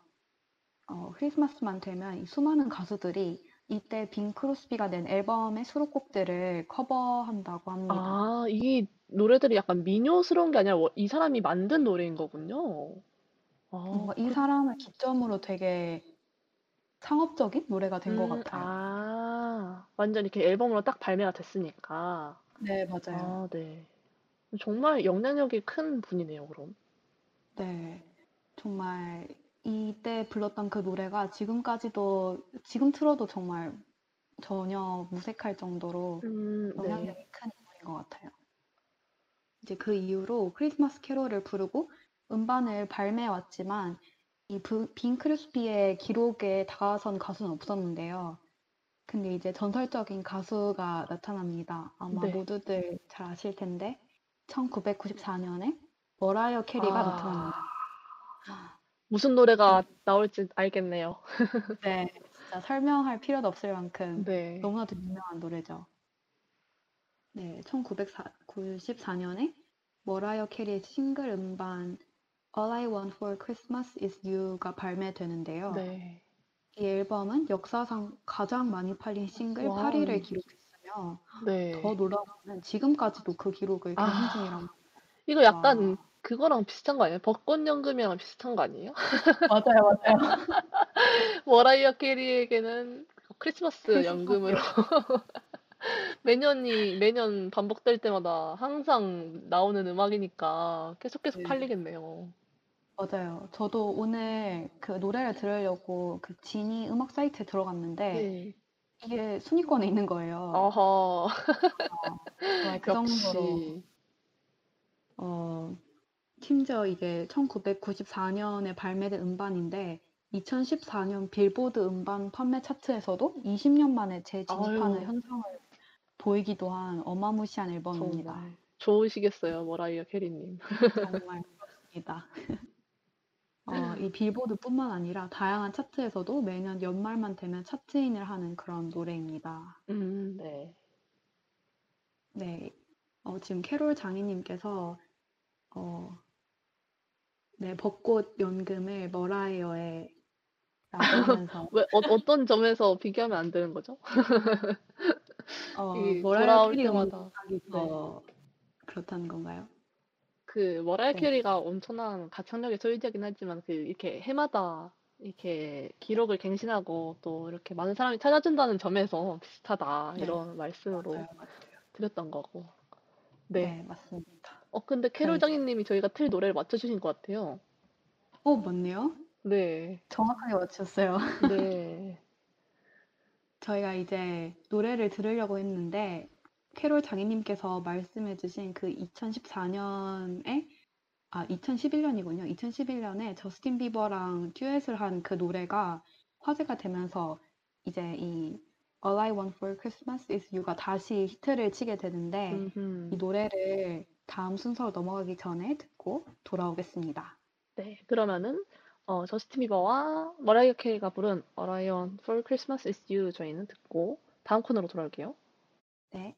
Speaker 2: 어, 크리스마스만 되면 이 수많은 가수들이 이때 빈 크로스비가 낸 앨범의 수록곡들을 커버한다고 합니다.
Speaker 1: 아, 이 노래들이 약간 민요스러운 게 아니라 워- 이 사람이 만든 노래인 거군요. 아,
Speaker 2: 뭔가 이
Speaker 1: 그,
Speaker 2: 사람을 기점으로 되게 상업적인 노래가 된것
Speaker 1: 음,
Speaker 2: 같아요.
Speaker 1: 아, 완전 이렇게 앨범으로 딱 발매가 됐으니까.
Speaker 2: 네, 맞아요.
Speaker 1: 아, 네. 정말 영향력이 큰 분이네요, 그럼.
Speaker 2: 네, 정말 이때 불렀던 그 노래가 지금까지도, 지금 틀어도 정말 전혀 무색할 정도로
Speaker 1: 음, 네.
Speaker 2: 영향력이 큰 인물인 것 같아요. 이제 그 이후로 크리스마스 캐롤을 부르고 음반을 발매해 왔지만 이 부- 빈 크리스피의 기록에 다가선 가수는 없었는데요. 근데 이제 전설적인 가수가 나타납니다. 아마
Speaker 1: 네.
Speaker 2: 모두들 잘 아실 텐데 1994년에 머라이어 캐리가
Speaker 1: 아,
Speaker 2: 나타납니다.
Speaker 1: 무슨 노래가 나올지 알겠네요.
Speaker 2: 네, 진짜 설명할 필요도 없을 만큼
Speaker 1: 네.
Speaker 2: 너무나도 유명한 노래죠. 네, 1994년에 머라이어 캐리의 싱글 음반 All I Want for Christmas is You가 발매되는데요.
Speaker 1: 네.
Speaker 2: 이 앨범은 역사상 가장 많이 팔린 싱글
Speaker 1: wow.
Speaker 2: 8위를 기록했으며
Speaker 1: 네.
Speaker 2: 더 놀라운 거는 지금까지도 그 기록을
Speaker 1: 아.
Speaker 2: 경신 중이라고
Speaker 1: 이거 약간
Speaker 2: 와.
Speaker 1: 그거랑 비슷한 거 아니에요? 벚꽃연금이랑 비슷한 거 아니에요?
Speaker 2: 맞아요, 맞아요.
Speaker 1: 머라이어 캐리에게는 크리스마스
Speaker 2: 크리스마스
Speaker 1: 연금으로 매년이 매년 반복될 때마다 항상 나오는 음악이니까 계속 계속
Speaker 2: 네.
Speaker 1: 팔리겠네요.
Speaker 2: 맞아요. 저도 오늘 그 노래를 들으려고 그 지니 음악 사이트에 들어갔는데
Speaker 1: 네.
Speaker 2: 이게 순위권에 있는 거예요.
Speaker 1: 어허.
Speaker 2: 정말 그 정도로
Speaker 1: 역시.
Speaker 2: 어, 심지어 이게 1994년에 발매된 음반인데 2014년 빌보드 음반 판매 차트에서도 20년 만에 재진입하는
Speaker 1: 아유.
Speaker 2: 현상을 보이기도 한 어마무시한 앨범입니다.
Speaker 1: 정말 좋으시겠어요, 머라이어 캐리님.
Speaker 2: 정말 그렇습니다. 어, 이 빌보드뿐만 아니라 다양한 차트에서도 매년 연말만 되면 차트인을 하는 그런 노래입니다.
Speaker 1: 음, 네.
Speaker 2: 네, 어, 지금 캐롤 장희님께서 어, 네, 벚꽃 연금을 머라이어에 하면서
Speaker 1: 왜 어, 어떤 점에서 비교하면 안 되는 거죠?
Speaker 2: 어,
Speaker 1: 이
Speaker 2: 머라이어
Speaker 1: 돌아올
Speaker 2: 캐리
Speaker 1: 때마다
Speaker 2: 음악이 더 그렇다는 건가요?
Speaker 1: 그 머라이어
Speaker 2: 네.
Speaker 1: 캐리가 엄청난 가창력의 소유자긴 하지만 그 이렇게 해마다 이렇게 기록을 갱신하고 또 이렇게 많은 사람이 찾아준다는 점에서 비슷하다
Speaker 2: 네.
Speaker 1: 이런 말씀으로
Speaker 2: 맞아요, 맞아요.
Speaker 1: 드렸던 거고.
Speaker 2: 네,
Speaker 1: 네.
Speaker 2: 맞습니다.
Speaker 1: 어 근데 캐롤
Speaker 2: 네.
Speaker 1: 장님이 저희가 틀 노래를 맞춰주신 것 같아요.
Speaker 2: 어, 맞네요.
Speaker 1: 네,
Speaker 2: 정확하게 맞추셨어요.
Speaker 1: 네,
Speaker 2: 저희가 이제 노래를 들으려고 했는데 캐롤 장희님께서 말씀해주신 그 2014년에 아 2011년이군요. 2011년에 저스틴 비버랑 듀엣을 한 그 노래가 화제가 되면서 이제 이 All I Want for Christmas is You가 다시 히트를 치게 되는데
Speaker 1: 음흠.
Speaker 2: 이 노래를 다음 순서로 넘어가기 전에 듣고 돌아오겠습니다.
Speaker 1: 네. 그러면은 어, 저스틴 비버와 머라이어 캐리가 부른 All I Want for Christmas is You 저희는 듣고 다음 코너로 돌아올게요.
Speaker 2: 네.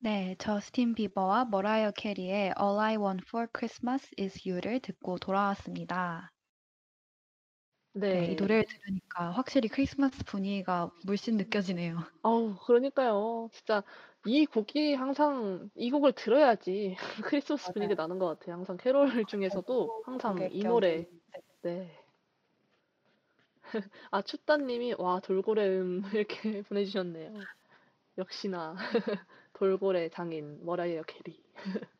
Speaker 2: 네, 저스틴 비버와 머라이어 캐리의 All I Want for Christmas is You를 듣고 돌아왔습니다. 네, 이
Speaker 1: 네.
Speaker 2: 노래를 들으니까 확실히 크리스마스 분위기가 물씬 느껴지네요.
Speaker 1: 아우, 그러니까요. 진짜 이 곡이 항상 이 곡을 들어야지 크리스마스
Speaker 2: 맞아요.
Speaker 1: 분위기 나는 것 같아요. 항상 캐롤 중에서도 항상 이 노래.
Speaker 2: 네.
Speaker 1: 네. 아, 춥다님이 와 돌고래음 이렇게 보내주셨네요. 역시나 돌고래 장인 머라이어 캐리.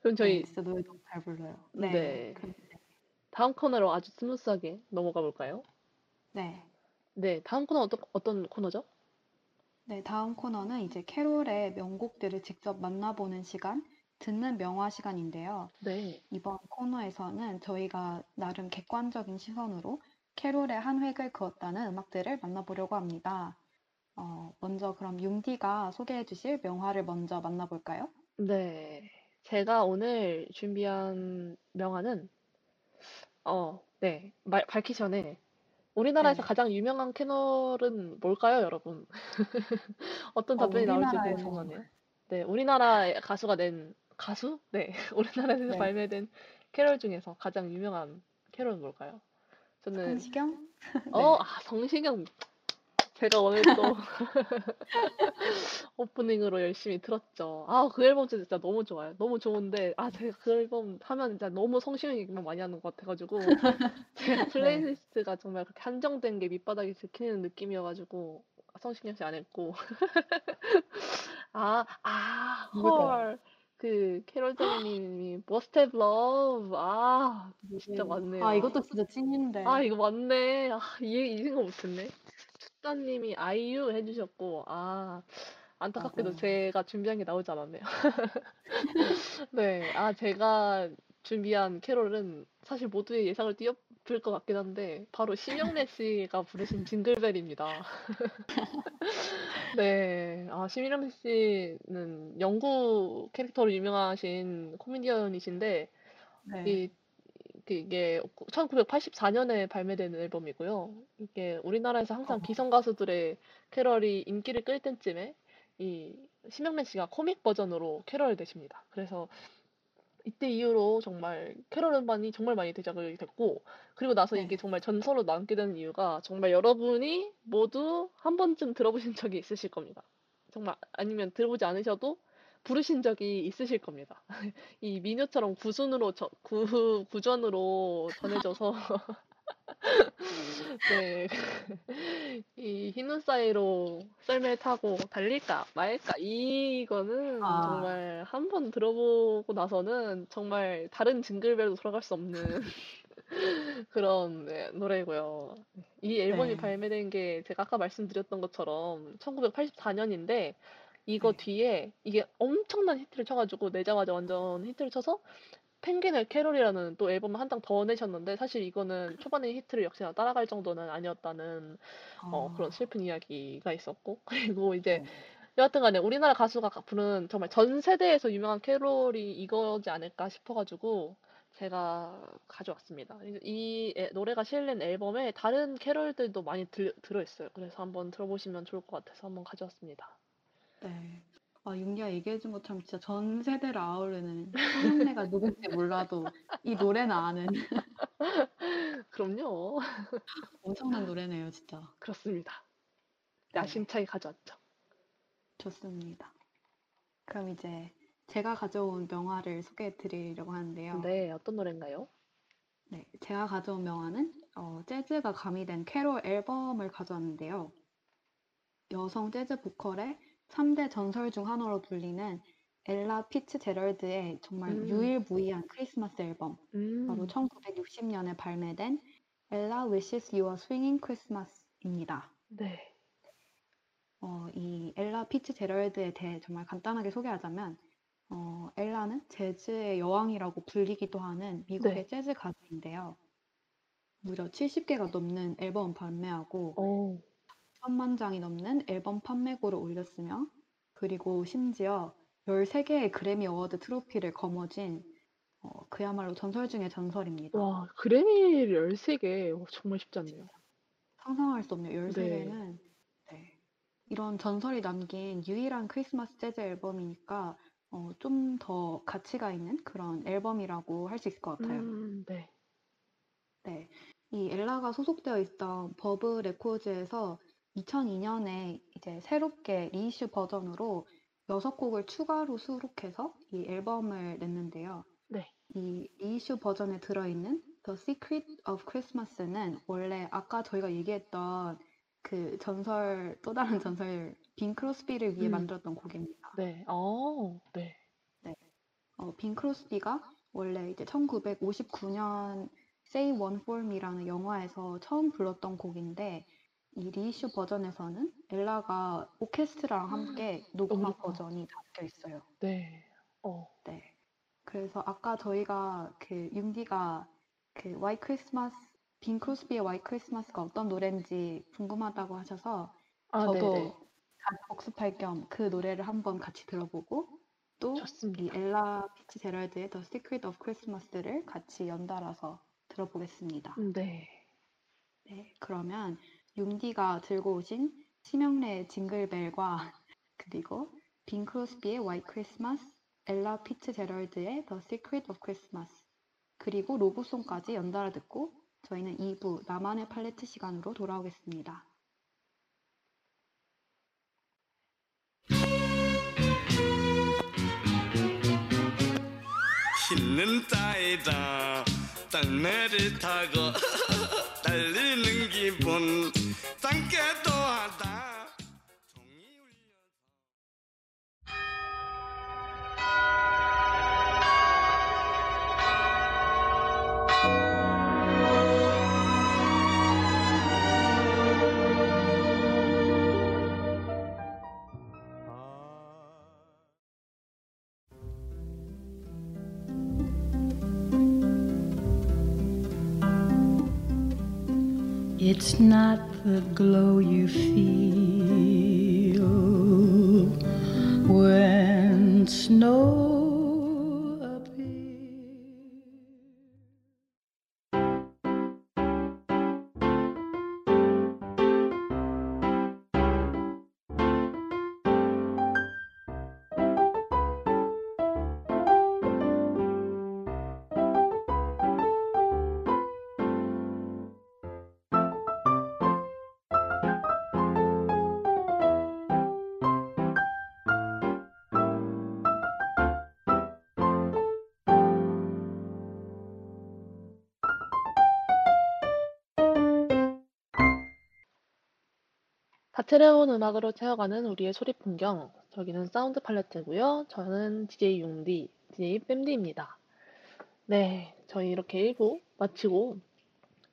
Speaker 1: 그럼 저희
Speaker 2: 네, 진짜 노래 너무 잘 불러요.
Speaker 1: 네.
Speaker 2: 네.
Speaker 1: 다음 코너로 아주 smooth하게 넘어가 볼까요?
Speaker 2: 네.
Speaker 1: 네, 다음 코너 어떤 어떤 코너죠?
Speaker 2: 네, 다음 코너는 이제 캐롤의 명곡들을 직접 만나보는 시간, 듣는 명화 시간인데요.
Speaker 1: 네.
Speaker 2: 이번 코너에서는 저희가 나름 객관적인 시선으로 캐롤의 한 획을 그었다는 음악들을 만나보려고 합니다. 어, 먼저 그럼 융디가 소개해 주실 명화를 먼저 만나볼까요?
Speaker 1: 네. 제가 오늘 준비한 명화는 어, 네. 말, 밝히기 전에 우리나라에서
Speaker 2: 네.
Speaker 1: 가장 유명한 캐널은 뭘까요, 여러분? 어떤
Speaker 2: 어,
Speaker 1: 답변이 나올지
Speaker 2: 우리나라에서
Speaker 1: 궁금하네요. 네, 우리나라 가수가 낸 가수? 네, 우리나라에서
Speaker 2: 네.
Speaker 1: 발매된 캐럴 중에서 가장 유명한 캐럴은 뭘까요? 저는
Speaker 2: 성시경?
Speaker 1: 어, 아, 성시경. 제가 오늘 또 오프닝으로 열심히 들었죠. 아, 그 앨범 진짜 너무 좋아요. 너무 좋은데, 아, 제가 그 앨범 하면 진짜 너무 성시경 얘기만 많이 하는 것 같아가지고, 제가 playlist가 정말 그렇게 한정된 게 밑바닥에 들키는 느낌이어가지고, 성시경 씨 안 했고. 아, 아? 헐. 그, 캐롤 제니님이 Must Have Love. 아, 진짜 맞네요.
Speaker 2: 아, 이것도 진짜 찐인데.
Speaker 1: 아, 이거 맞네. 아, 이, 이 생각 못했네. 춥다님이 아이유 해주셨고, 아, 안타깝게도
Speaker 2: 맞아요.
Speaker 1: 제가 준비한 게 나오지 않았네요. 네, 아, 제가 준비한 캐롤은 사실 모두의 예상을 뛰어넘을 것 같긴 한데, 바로 심영래 씨가 부르신 징글벨입니다. 네, 아, 심영래 씨는 영구 캐릭터로 유명하신 코미디언이신데,
Speaker 2: 네.
Speaker 1: 이, 그 이게 1984년에 발매된 앨범이고요. 이게 우리나라에서 항상
Speaker 2: 어.
Speaker 1: 기성 가수들의 캐럴이 인기를 끌 때쯤에 이 심형래 씨가 코믹 버전으로 캐럴을 내십니다. 그래서 이때 이후로 정말 캐럴 음반이 정말 많이 대작이 됐고, 그리고 나서
Speaker 2: 네.
Speaker 1: 이게 정말 전설로 남게 되는 이유가 정말 여러분이 모두 한 번쯤 들어보신 적이 있으실 겁니다. 정말 아니면 들어보지 않으셔도 부르신 적이 있으실 겁니다. 이 미녀처럼 구순으로 저, 구, 구전으로 전해져서 네. 이 흰눈 사이로 썰매 타고 달릴까 말까 이거는
Speaker 2: 아.
Speaker 1: 정말 한 번 들어보고 나서는 정말 다른 징글벨로 돌아갈 수 없는 그런 네, 노래고요. 이 앨범이
Speaker 2: 네.
Speaker 1: 발매된 게 제가 아까 말씀드렸던 것처럼 1984년인데 이거
Speaker 2: 네.
Speaker 1: 뒤에 이게 엄청난 히트를 쳐가지고 내자마자 완전 히트를 쳐서 펭귄의 캐롤이라는 또 앨범을 한 장 더 내셨는데 사실 이거는 초반에 히트를 역시나 따라갈 정도는 아니었다는 어, 그런 슬픈 이야기가 있었고 그리고 이제
Speaker 2: 네.
Speaker 1: 여하튼 간에 우리나라 가수가 부른 정말 전 세대에서 유명한 캐롤이 이거지 않을까 싶어가지고 제가 가져왔습니다. 이, 이 애- 노래가 실린 앨범에 다른 캐롤들도 많이 들, 들어있어요. 그래서 한번 들어보시면 좋을 것 같아서 한번 가져왔습니다.
Speaker 2: 네. 아, 윤기가 얘기해준 것처럼 진짜 전 세대를 아우르는 심영래가 누군지 몰라도 이 노래는 아는
Speaker 1: 그럼요.
Speaker 2: 엄청난 노래네요, 진짜.
Speaker 1: 그렇습니다.
Speaker 2: 네.
Speaker 1: 야심차게 가져왔죠.
Speaker 2: 좋습니다. 그럼 이제 제가 가져온 명화를 소개해 드리려고 하는데요.
Speaker 1: 네, 어떤 노래인가요?
Speaker 2: 네, 제가 가져온 명화는 어, 재즈가 가미된 캐롤 앨범을 가져왔는데요. 여성 재즈 보컬의 3대 전설 중 하나로 불리는 엘라 피츠제럴드의 정말
Speaker 1: 음.
Speaker 2: 유일무이한 크리스마스 앨범, 바로
Speaker 1: 음,
Speaker 2: 1960년에 발매된 Ella Wishes You a Swinging Christmas입니다.
Speaker 1: 네.
Speaker 2: 어, 이 엘라 피츠제럴드에 대해 정말 간단하게 소개하자면, 어, 엘라는 재즈의 여왕이라고 불리기도 하는 미국의
Speaker 1: 네.
Speaker 2: 재즈 가수인데요. 무려 70개가 넘는 앨범 발매하고
Speaker 1: 오,
Speaker 2: 3만 장이 넘는 앨범 판매고를 올렸으며, 그리고 심지어 13개의 그래미 어워드 트로피를 거머쥔 어, 그야말로 전설 중의 전설입니다.
Speaker 1: 와, 그래미를 13개. 오, 정말 쉽지 않네요.
Speaker 2: 상상할 수 없네요.
Speaker 1: 네.
Speaker 2: 13개는 이런 전설이 남긴 유일한 크리스마스 재즈 앨범이니까 어, 좀 더 가치가 있는 그런 앨범이라고 할 수 있을 것 같아요.
Speaker 1: 음, 네.
Speaker 2: 네. 이 엘라가 소속되어 있던 버브 레코드에서 2002년에 이제 새롭게 reissue 버전으로 6곡을 추가로 수록해서 이 앨범을 냈는데요.
Speaker 1: 네.
Speaker 2: 이 reissue 버전에 들어있는 The Secret of Christmas는 원래 아까 저희가 얘기했던 그 전설, 또 다른 전설, 빙 크로스비를 위해
Speaker 1: 음.
Speaker 2: 만들었던 곡입니다.
Speaker 1: 네. 어, 네.
Speaker 2: 어, 빈 크로스비가 원래 이제 1959년 Say One For Me라는 영화에서 처음 불렀던 곡인데 이 리이슈 버전에서는 엘라가 오케스트라랑 함께 녹음한. 버전이 담겨 있어요.
Speaker 1: 네. 어,
Speaker 2: 네. 그래서 아까 저희가 그 윤디가 그 와이 크리스마스 빈 크로스비의 와이 크리스마스가 어떤 노래인지 궁금하다고 하셔서
Speaker 1: 아,
Speaker 2: 저도
Speaker 1: 네네.
Speaker 2: 복습할 겸 그 노래를 한번 같이 들어보고 또 이. 엘라 피츠제럴드의 The Secret of Christmas를 같이 연달아서 들어보겠습니다.
Speaker 1: 음, 네.
Speaker 2: 네, 그러면 융디가 들고 오신 심영래의 징글벨과 그리고 빈 크로스비의 White Christmas, 엘라 피츠 제럴드의 The Secret of Christmas, 그리고 로고송까지 연달아 듣고 저희는 2부 나만의 팔레트 시간으로 돌아오겠습니다.
Speaker 3: 흰눈 따이다 땅매를 타고 달리는 기분
Speaker 4: It's not the glow you feel when snow
Speaker 1: 다채로운 음악으로 채워가는 우리의 소리 풍경. 여기는 사운드 팔레트고요. 저는 DJ 융디, DJ 뺨디입니다. 네, 저희 이렇게 1부 마치고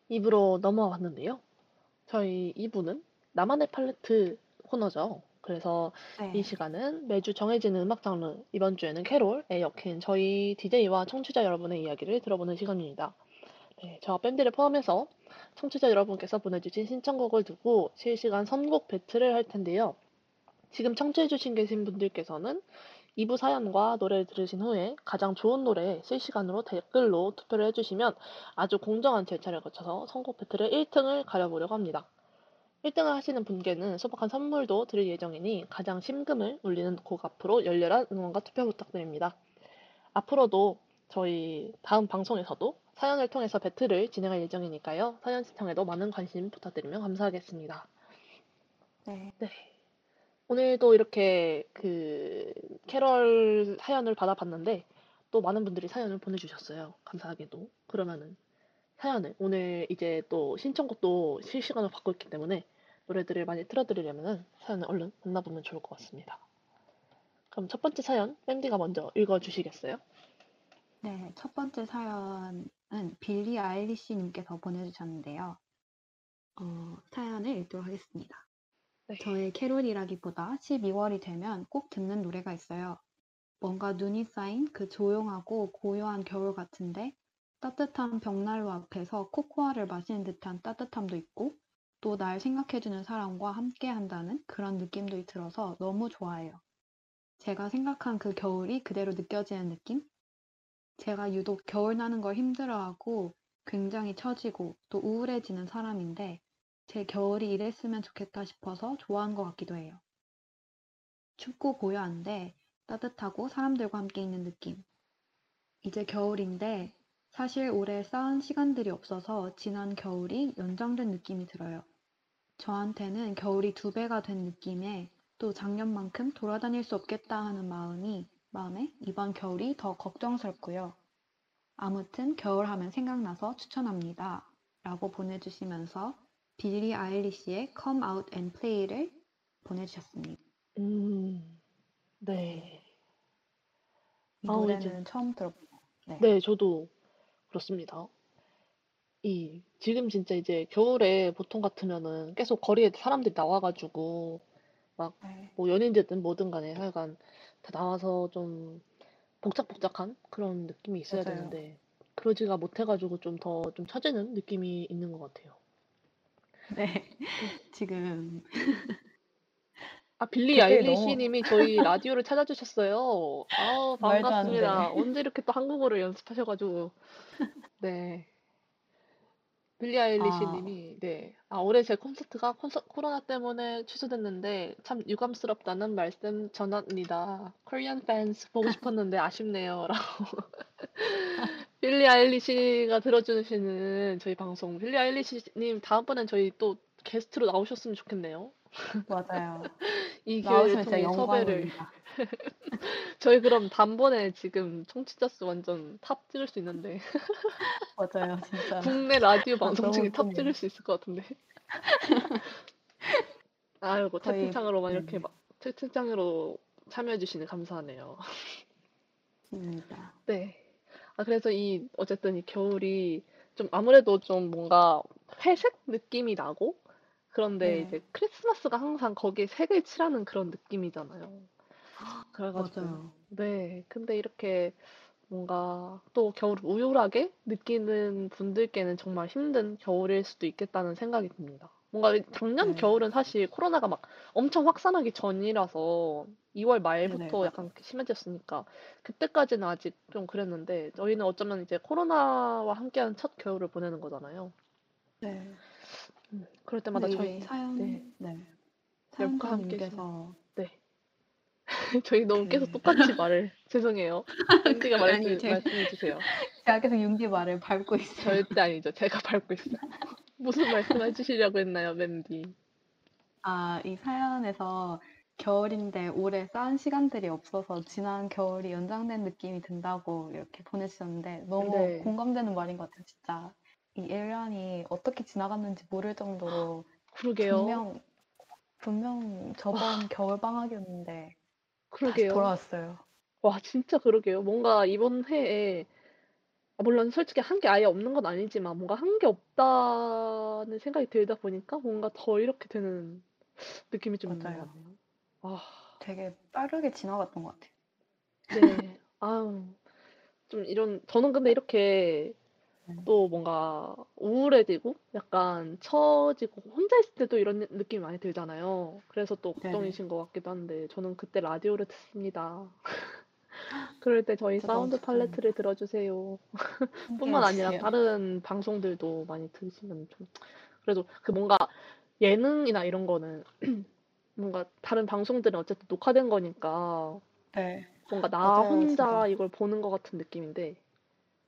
Speaker 1: 2부로 넘어와 봤는데요. 저희 2부는 나만의 팔레트 코너죠. 그래서
Speaker 2: 네.
Speaker 1: 이 시간은 매주 정해지는 음악 장르, 이번 주에는 캐롤에 얽힌 저희 DJ와 청취자 여러분의 이야기를 들어보는 시간입니다. 네, 저와 뺨디를 포함해서 청취자 여러분께서 보내주신 신청곡을 두고 실시간 선곡 배틀을 할 텐데요. 지금 청취해주신 계신 분들께서는 2부 사연과 노래를 들으신 후에 가장 좋은 노래 실시간으로 댓글로 투표를 해주시면 아주 공정한 절차를 거쳐서 선곡 배틀의 1등을 가려보려고 합니다. 1등을 하시는 분께는 소박한 선물도 드릴 예정이니 가장 심금을 울리는 곡 앞으로 열렬한 응원과 투표 부탁드립니다. 앞으로도 저희 다음 방송에서도 사연을 통해서 배틀을 진행할 예정이니까요. 사연 시청에도 많은 관심 부탁드리면 감사하겠습니다.
Speaker 2: 네.
Speaker 1: 네. 오늘도 이렇게 그 캐럴 사연을 받아봤는데 또 많은 분들이 사연을 보내주셨어요. 감사하게도. 그러면은 사연을 오늘 이제 또 신청곡도 실시간으로 받고 있기 때문에 노래들을 많이 틀어드리려면은 사연을 얼른 만나보면 좋을 것 같습니다. 그럼 첫 번째 사연 밴디가 먼저 읽어주시겠어요?
Speaker 2: 네, 첫 번째 사연 은 빌리 아일리시 님께서 보내주셨는데요. 어, 사연을 읽도록 하겠습니다.
Speaker 1: 네.
Speaker 2: 저의 캐롤이라기보다 12월이 되면 꼭 듣는 노래가 있어요. 뭔가 눈이 쌓인 그 조용하고 고요한 겨울 같은데 따뜻한 벽난로 앞에서 코코아를 마시는 듯한 따뜻함도 있고 또 날 생각해주는 사람과 함께 한다는 그런 느낌도 들어서 너무 좋아해요. 제가 생각한 그 겨울이 그대로 느껴지는 느낌? 제가 유독 겨울 나는 걸 힘들어하고 굉장히 처지고 또 우울해지는 사람인데 제 겨울이 이랬으면 좋겠다 싶어서 좋아한 것 같기도 해요. 춥고 고요한데 따뜻하고 사람들과 함께 있는 느낌. 이제 겨울인데 사실 올해 쌓은 시간들이 없어서 지난 겨울이 연장된 느낌이 들어요. 저한테는 겨울이 두 배가 된 느낌에 또 작년만큼 돌아다닐 수 없겠다 하는 마음이 마음에 이번 겨울이 더 걱정스럽고요. 아무튼 겨울 하면 생각나서 추천합니다. 라고 보내주시면서 빌리 아일리시의 Come Out and Play를 보내주셨습니다.
Speaker 1: 음, 네.
Speaker 2: 이
Speaker 1: 아우,
Speaker 2: 노래는
Speaker 1: 이제-
Speaker 2: 처음 들어보고. 네.
Speaker 1: 네, 저도 그렇습니다. 이, 지금 진짜 이제 겨울에 보통 같으면은 계속 거리에 사람들이 나와가지고
Speaker 2: 네.
Speaker 1: 뭐 연인이든 뭐든 간에 하여간 다 나와서 좀 복작복작한 그런 느낌이 있어야
Speaker 2: 맞아요.
Speaker 1: 되는데 그러지가 못해가지고 좀 더좀 처지는 느낌이 있는 것 같아요.
Speaker 2: 네. 지금
Speaker 1: 아, 빌리
Speaker 2: 그게
Speaker 1: 아일리시
Speaker 2: 너무-
Speaker 1: 님이 저희 라디오를 찾아주셨어요.
Speaker 2: 안
Speaker 1: 반갑습니다.
Speaker 2: 돼.
Speaker 1: 언제 이렇게 또 한국어를 연습하셔가지고. 네. 빌리 아일리시
Speaker 2: 아.
Speaker 1: 님이, 네. 아, 올해 제 콘서트가 콘서- 코로나 때문에 취소됐는데 참 유감스럽다는 말씀 전합니다. Korean fans 보고 싶었는데 아쉽네요. 라고. 빌리 아일리시가 들어주시는 저희 방송. 빌리 아일리시 님 다음번엔 저희 또 게스트로 나오셨으면 좋겠네요.
Speaker 2: 맞아요.
Speaker 1: 이 기회를
Speaker 2: 나오시면 진짜
Speaker 1: 통해 섭외를.
Speaker 2: 영광입니다.
Speaker 1: 저희 그럼 단번에 지금 청취자 수 완전 탑 찍을 수 있는데
Speaker 2: 맞아요, 진짜.
Speaker 1: 국내 라디오 방송
Speaker 2: 너무
Speaker 1: 중에 탑
Speaker 2: 웃기네요.
Speaker 1: 찍을 수 있을 것 같은데 아이고
Speaker 2: 저희-
Speaker 1: 채팅창으로만 이렇게
Speaker 2: 음.
Speaker 1: 막 채팅창으로 참여해 주시니 감사하네요.
Speaker 2: 입니다.
Speaker 1: 네. 아 그래서 이 어쨌든 이 겨울이 좀 아무래도 좀 뭔가 회색 느낌이 나고 그런데
Speaker 2: 네.
Speaker 1: 이제 크리스마스가 항상 거기에 색을 칠하는 그런 느낌이잖아요. 그래가지고
Speaker 2: 맞아요.
Speaker 1: 네, 근데 이렇게 뭔가 또 겨울을 우울하게 느끼는 분들께는 정말 힘든 겨울일 수도 있겠다는 생각이 듭니다. 뭔가 작년
Speaker 2: 네.
Speaker 1: 겨울은 사실 코로나가 막 엄청 확산하기 전이라서 2월
Speaker 2: 네네,
Speaker 1: 말부터
Speaker 2: 맞아요.
Speaker 1: 약간 심해졌으니까 그때까지는 아직 좀 그랬는데 저희는 어쩌면 이제 코로나와 함께하는 첫 겨울을 보내는 거잖아요.
Speaker 2: 네.
Speaker 1: 음, 그럴 때마다
Speaker 2: 근데
Speaker 1: 저희
Speaker 2: 이 사연,
Speaker 1: 네.
Speaker 2: 네.
Speaker 1: 엽과 함께
Speaker 2: 사연자님께서
Speaker 1: 네. 저희 너무 계속
Speaker 2: 그-
Speaker 1: 똑같이 말을 죄송해요. 앤디가 말해
Speaker 2: 아니, 제-
Speaker 1: 말씀해 주세요.
Speaker 2: 제가 계속 윤디 말을 밟고 있어요.
Speaker 1: 절대 아니죠. 제가 밟고 있어요. 무슨 말씀해 주시려고 했나요, 맨디?
Speaker 2: 아, 이 사연에서 겨울인데 올해 싼 시간들이 없어서 지난 겨울이 연장된 느낌이 든다고 이렇게 보내주셨는데 너무
Speaker 1: 네.
Speaker 2: 공감되는 말인 것 같아요, 진짜. 이 1년이 어떻게 지나갔는지 모를 정도로
Speaker 1: 그러게요.
Speaker 2: 분명, 분명 저번 겨울 방학이었는데 다시
Speaker 1: 그러게요.
Speaker 2: 돌아왔어요.
Speaker 1: 와, 진짜 그러게요. 뭔가 이번 해에 아, 물론 솔직히 한 게 아예 없는 건 아니지만 뭔가 한 게 없다는 생각이 들다 보니까 뭔가 더 이렇게 되는 느낌이 좀 있는 것
Speaker 2: 맞아요.
Speaker 1: 같네요. 아,
Speaker 2: 되게 빠르게 지나갔던 것 같아요.
Speaker 1: 네. 아유, 좀 이런, 저는 근데 이렇게
Speaker 2: 네.
Speaker 1: 또 뭔가 우울해지고 약간 처지고 혼자 있을 때도 이런 느- 느낌이 많이 들잖아요. 그래서 또. 걱정이신 것 같기도 한데 저는 그때 라디오를 듣습니다. 그럴 때 저희
Speaker 2: 저도
Speaker 1: 사운드. 팔레트를 들어주세요.
Speaker 2: 함께
Speaker 1: 뿐만 아니라. 다른 방송들도 많이 들으시면 좀 그래도 그 뭔가 예능이나 이런 거는 뭔가 다른 방송들은 어쨌든 녹화된 거니까
Speaker 2: 네.
Speaker 1: 뭔가 나
Speaker 2: 맞아요,
Speaker 1: 혼자
Speaker 2: 진짜.
Speaker 1: 이걸 보는 것 같은 느낌인데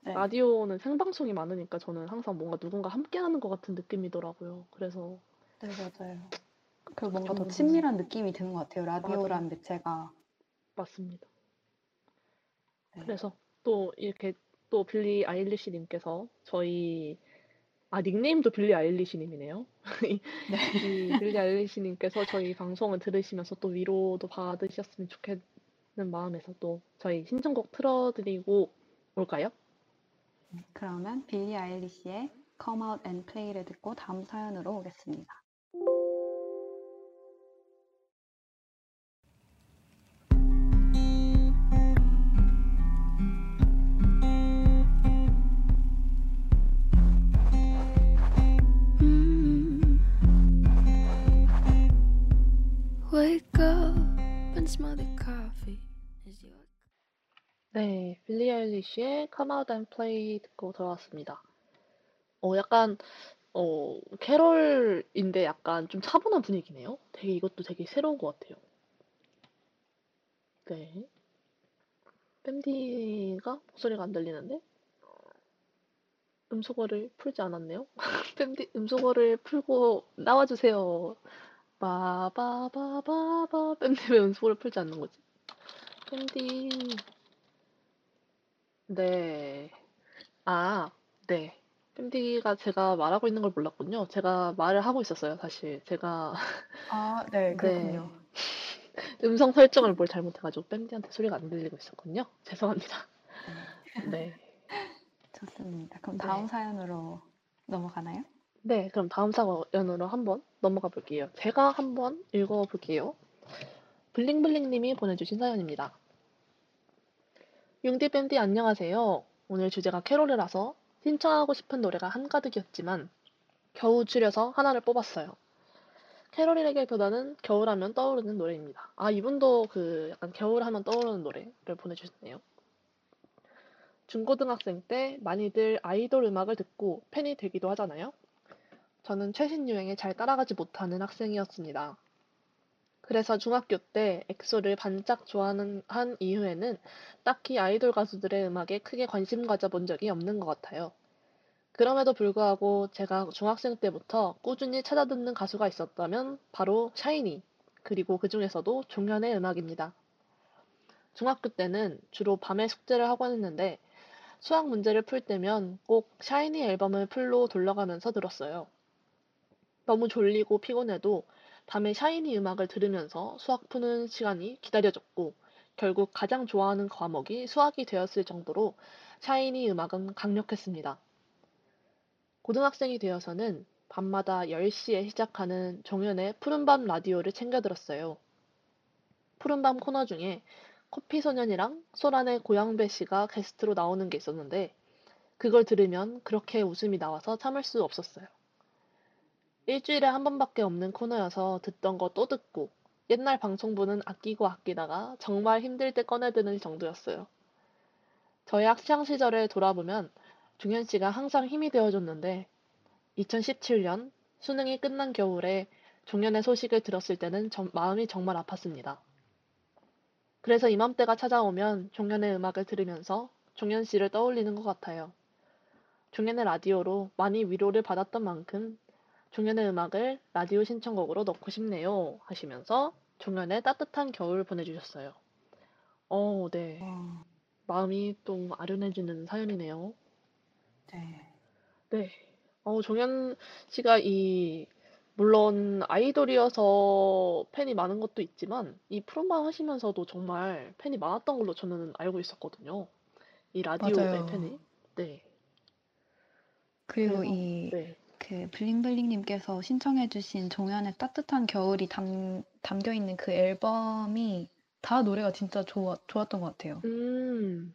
Speaker 2: 네.
Speaker 1: 라디오는 생방송이 많으니까 저는 항상 뭔가 누군가 함께하는 것 같은 느낌이더라고요. 그래서
Speaker 2: 네, 맞아요. 그리고 뭔가 더
Speaker 1: 음.
Speaker 2: 친밀한 느낌이 드는 것 같아요. 라디오란 매체가.
Speaker 1: 맞습니다.
Speaker 2: 네.
Speaker 1: 그래서 또 이렇게 또 빌리 아일리시 님께서 저희 아 닉네임도 빌리 아일리시 님이네요. 이
Speaker 2: 네.
Speaker 1: 이 빌리 아일리시 님께서 저희 방송을 들으시면서 또 위로도 받으셨으면 좋겠는 마음에서 또 저희 신청곡 틀어드리고 올까요?
Speaker 2: 그러면 빌리 아일리시의 Come Out and Play를 듣고 다음 사연으로 오겠습니다.
Speaker 5: Wake up and smell the coffee.
Speaker 1: 네, 빌리 아일리시의 Come Out and Play 듣고 들어왔습니다. 어, 약간, 어, 캐롤인데 약간 좀 차분한 분위기네요. 되게 이것도 되게 새로운 것 같아요. 네. 뺨디가 목소리가 안 들리는데? 음소거를 풀지 않았네요. 뺨디 음소거를 풀고 나와주세요. 바바바바바. 뺨디 왜 음소거를 풀지 않는 거지? 뺨디. 네. 아, 네. 뺨디가 제가 말하고 있는 걸 몰랐군요. 제가 말을 하고 있었어요, 사실. 제가
Speaker 2: 아, 네, 그렇군요.
Speaker 1: 음성 설정을 뭘 잘못해 가지고 뺨디한테 소리가 안 들리고 있었군요. 죄송합니다. 네.
Speaker 2: 좋습니다. 그럼
Speaker 1: 네.
Speaker 2: 다음 사연으로 넘어가나요?
Speaker 1: 네, 그럼 다음 사연으로 한번 넘어가 볼게요. 제가 한번 읽어 볼게요. 블링블링 님이 보내주신 사연입니다. 융디 밴디 안녕하세요. 오늘 주제가 캐롤이라서 신청하고 싶은 노래가 한가득이었지만 겨우 추려서 하나를 뽑았어요. 캐롤이라기보다는 겨울하면 떠오르는 노래입니다. 아, 이분도 그 약간 겨울하면 떠오르는 노래를 보내주셨네요. 중고등학생 때 많이들 아이돌 음악을 듣고 팬이 되기도 하잖아요. 저는 최신 유행에 잘 따라가지 못하는 학생이었습니다. 그래서 중학교 때 엑소를 반짝 좋아하는 한 이후에는 딱히 아이돌 가수들의 음악에 크게 관심 가져본 적이 없는 것 같아요. 그럼에도 불구하고 제가 중학생 때부터 꾸준히 찾아 듣는 가수가 있었다면 바로 샤이니, 그리고 그 중에서도 종현의 음악입니다. 중학교 때는 주로 밤에 숙제를 하곤 했는데 수학 문제를 풀 때면 꼭 샤이니 앨범을 풀로 돌려가면서 들었어요. 너무 졸리고 피곤해도 밤에 샤이니 음악을 들으면서 수학 푸는 시간이 기다려졌고 결국 가장 좋아하는 과목이 수학이 되었을 정도로 샤이니 음악은 강력했습니다. 고등학생이 되어서는 밤마다 10시에 시작하는 종현의 푸른밤 라디오를 챙겨 들었어요. 푸른밤 코너 중에 커피 소년이랑 소란의 고영배 씨가 게스트로 나오는 게 있었는데 그걸 들으면 그렇게 웃음이 나와서 참을 수 없었어요. 일주일에 한 번밖에 없는 코너여서 듣던 거 또 듣고 옛날 방송부는 아끼고 아끼다가 정말 힘들 때 꺼내드는 정도였어요. 저의 학창 시절을 돌아보면 종현 씨가 항상 힘이 되어줬는데 2017년 수능이 끝난 겨울에 종현의 소식을 들었을 때는 정- 마음이 정말 아팠습니다. 그래서 이맘때가 찾아오면 종현의 음악을 들으면서 종현 씨를 떠올리는 것 같아요. 종현의 라디오로 많이 위로를 받았던 만큼 종현의 음악을 라디오 신청곡으로 넣고 싶네요 하시면서 종현의 따뜻한 겨울 보내주셨어요. 어, 네.
Speaker 2: 와,
Speaker 1: 마음이 또 아련해지는 사연이네요.
Speaker 2: 네.
Speaker 1: 네. 어, 종현 씨가 이, 물론 아이돌이어서 팬이 많은 것도 있지만, 이 프로만 하시면서도 정말 팬이 많았던 걸로 저는 알고 있었거든요. 이 라디오의
Speaker 2: 맞아요.
Speaker 1: 팬이. 네.
Speaker 2: 그리고
Speaker 1: 그래서,
Speaker 2: 이,
Speaker 1: 네.
Speaker 2: 그, 블링블링님께서 신청해주신 종현의 따뜻한 겨울이 담, 담겨 있는 그 앨범이 다 노래가 진짜 좋아, 좋았던 것 같아요.
Speaker 1: 음,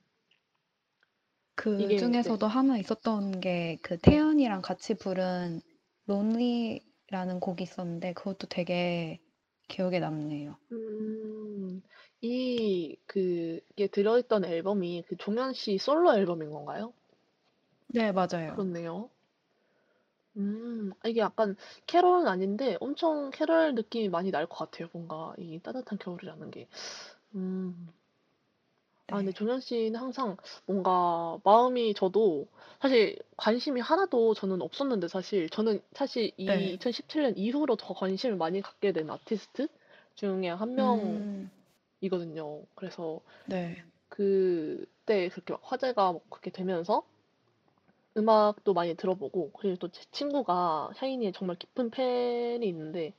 Speaker 2: 그
Speaker 1: 이게, 네.
Speaker 2: 중에서도 하나 있었던 게 그 태연이랑 같이 부른 론리라는 곡이 있었는데 그것도 되게 기억에 남네요.
Speaker 1: 음, 이, 그, 이게 들어있던 앨범이 그 종현 씨 솔로 앨범인 건가요?
Speaker 2: 네, 맞아요.
Speaker 1: 그렇네요. 음, 아, 이게 약간 캐럴은 아닌데 엄청 캐럴 느낌이 많이 날 것 같아요. 뭔가 이 따뜻한 겨울이라는 게. 음. 아, 근데
Speaker 2: 네.
Speaker 1: 종현 씨는 항상 뭔가 마음이 저도 사실 관심이 하나도 저는 없었는데 사실 저는 사실 이
Speaker 2: 네.
Speaker 1: 2017년 이후로 더 관심을 많이 갖게 된 아티스트 중에 한
Speaker 2: 음,
Speaker 1: 명이거든요. 그래서
Speaker 2: 네.
Speaker 1: 그때 그렇게 막 화제가 막 그렇게 되면서 음악도 많이 들어보고 그리고 또 제 친구가 샤이니의 정말 깊은 팬이 있는데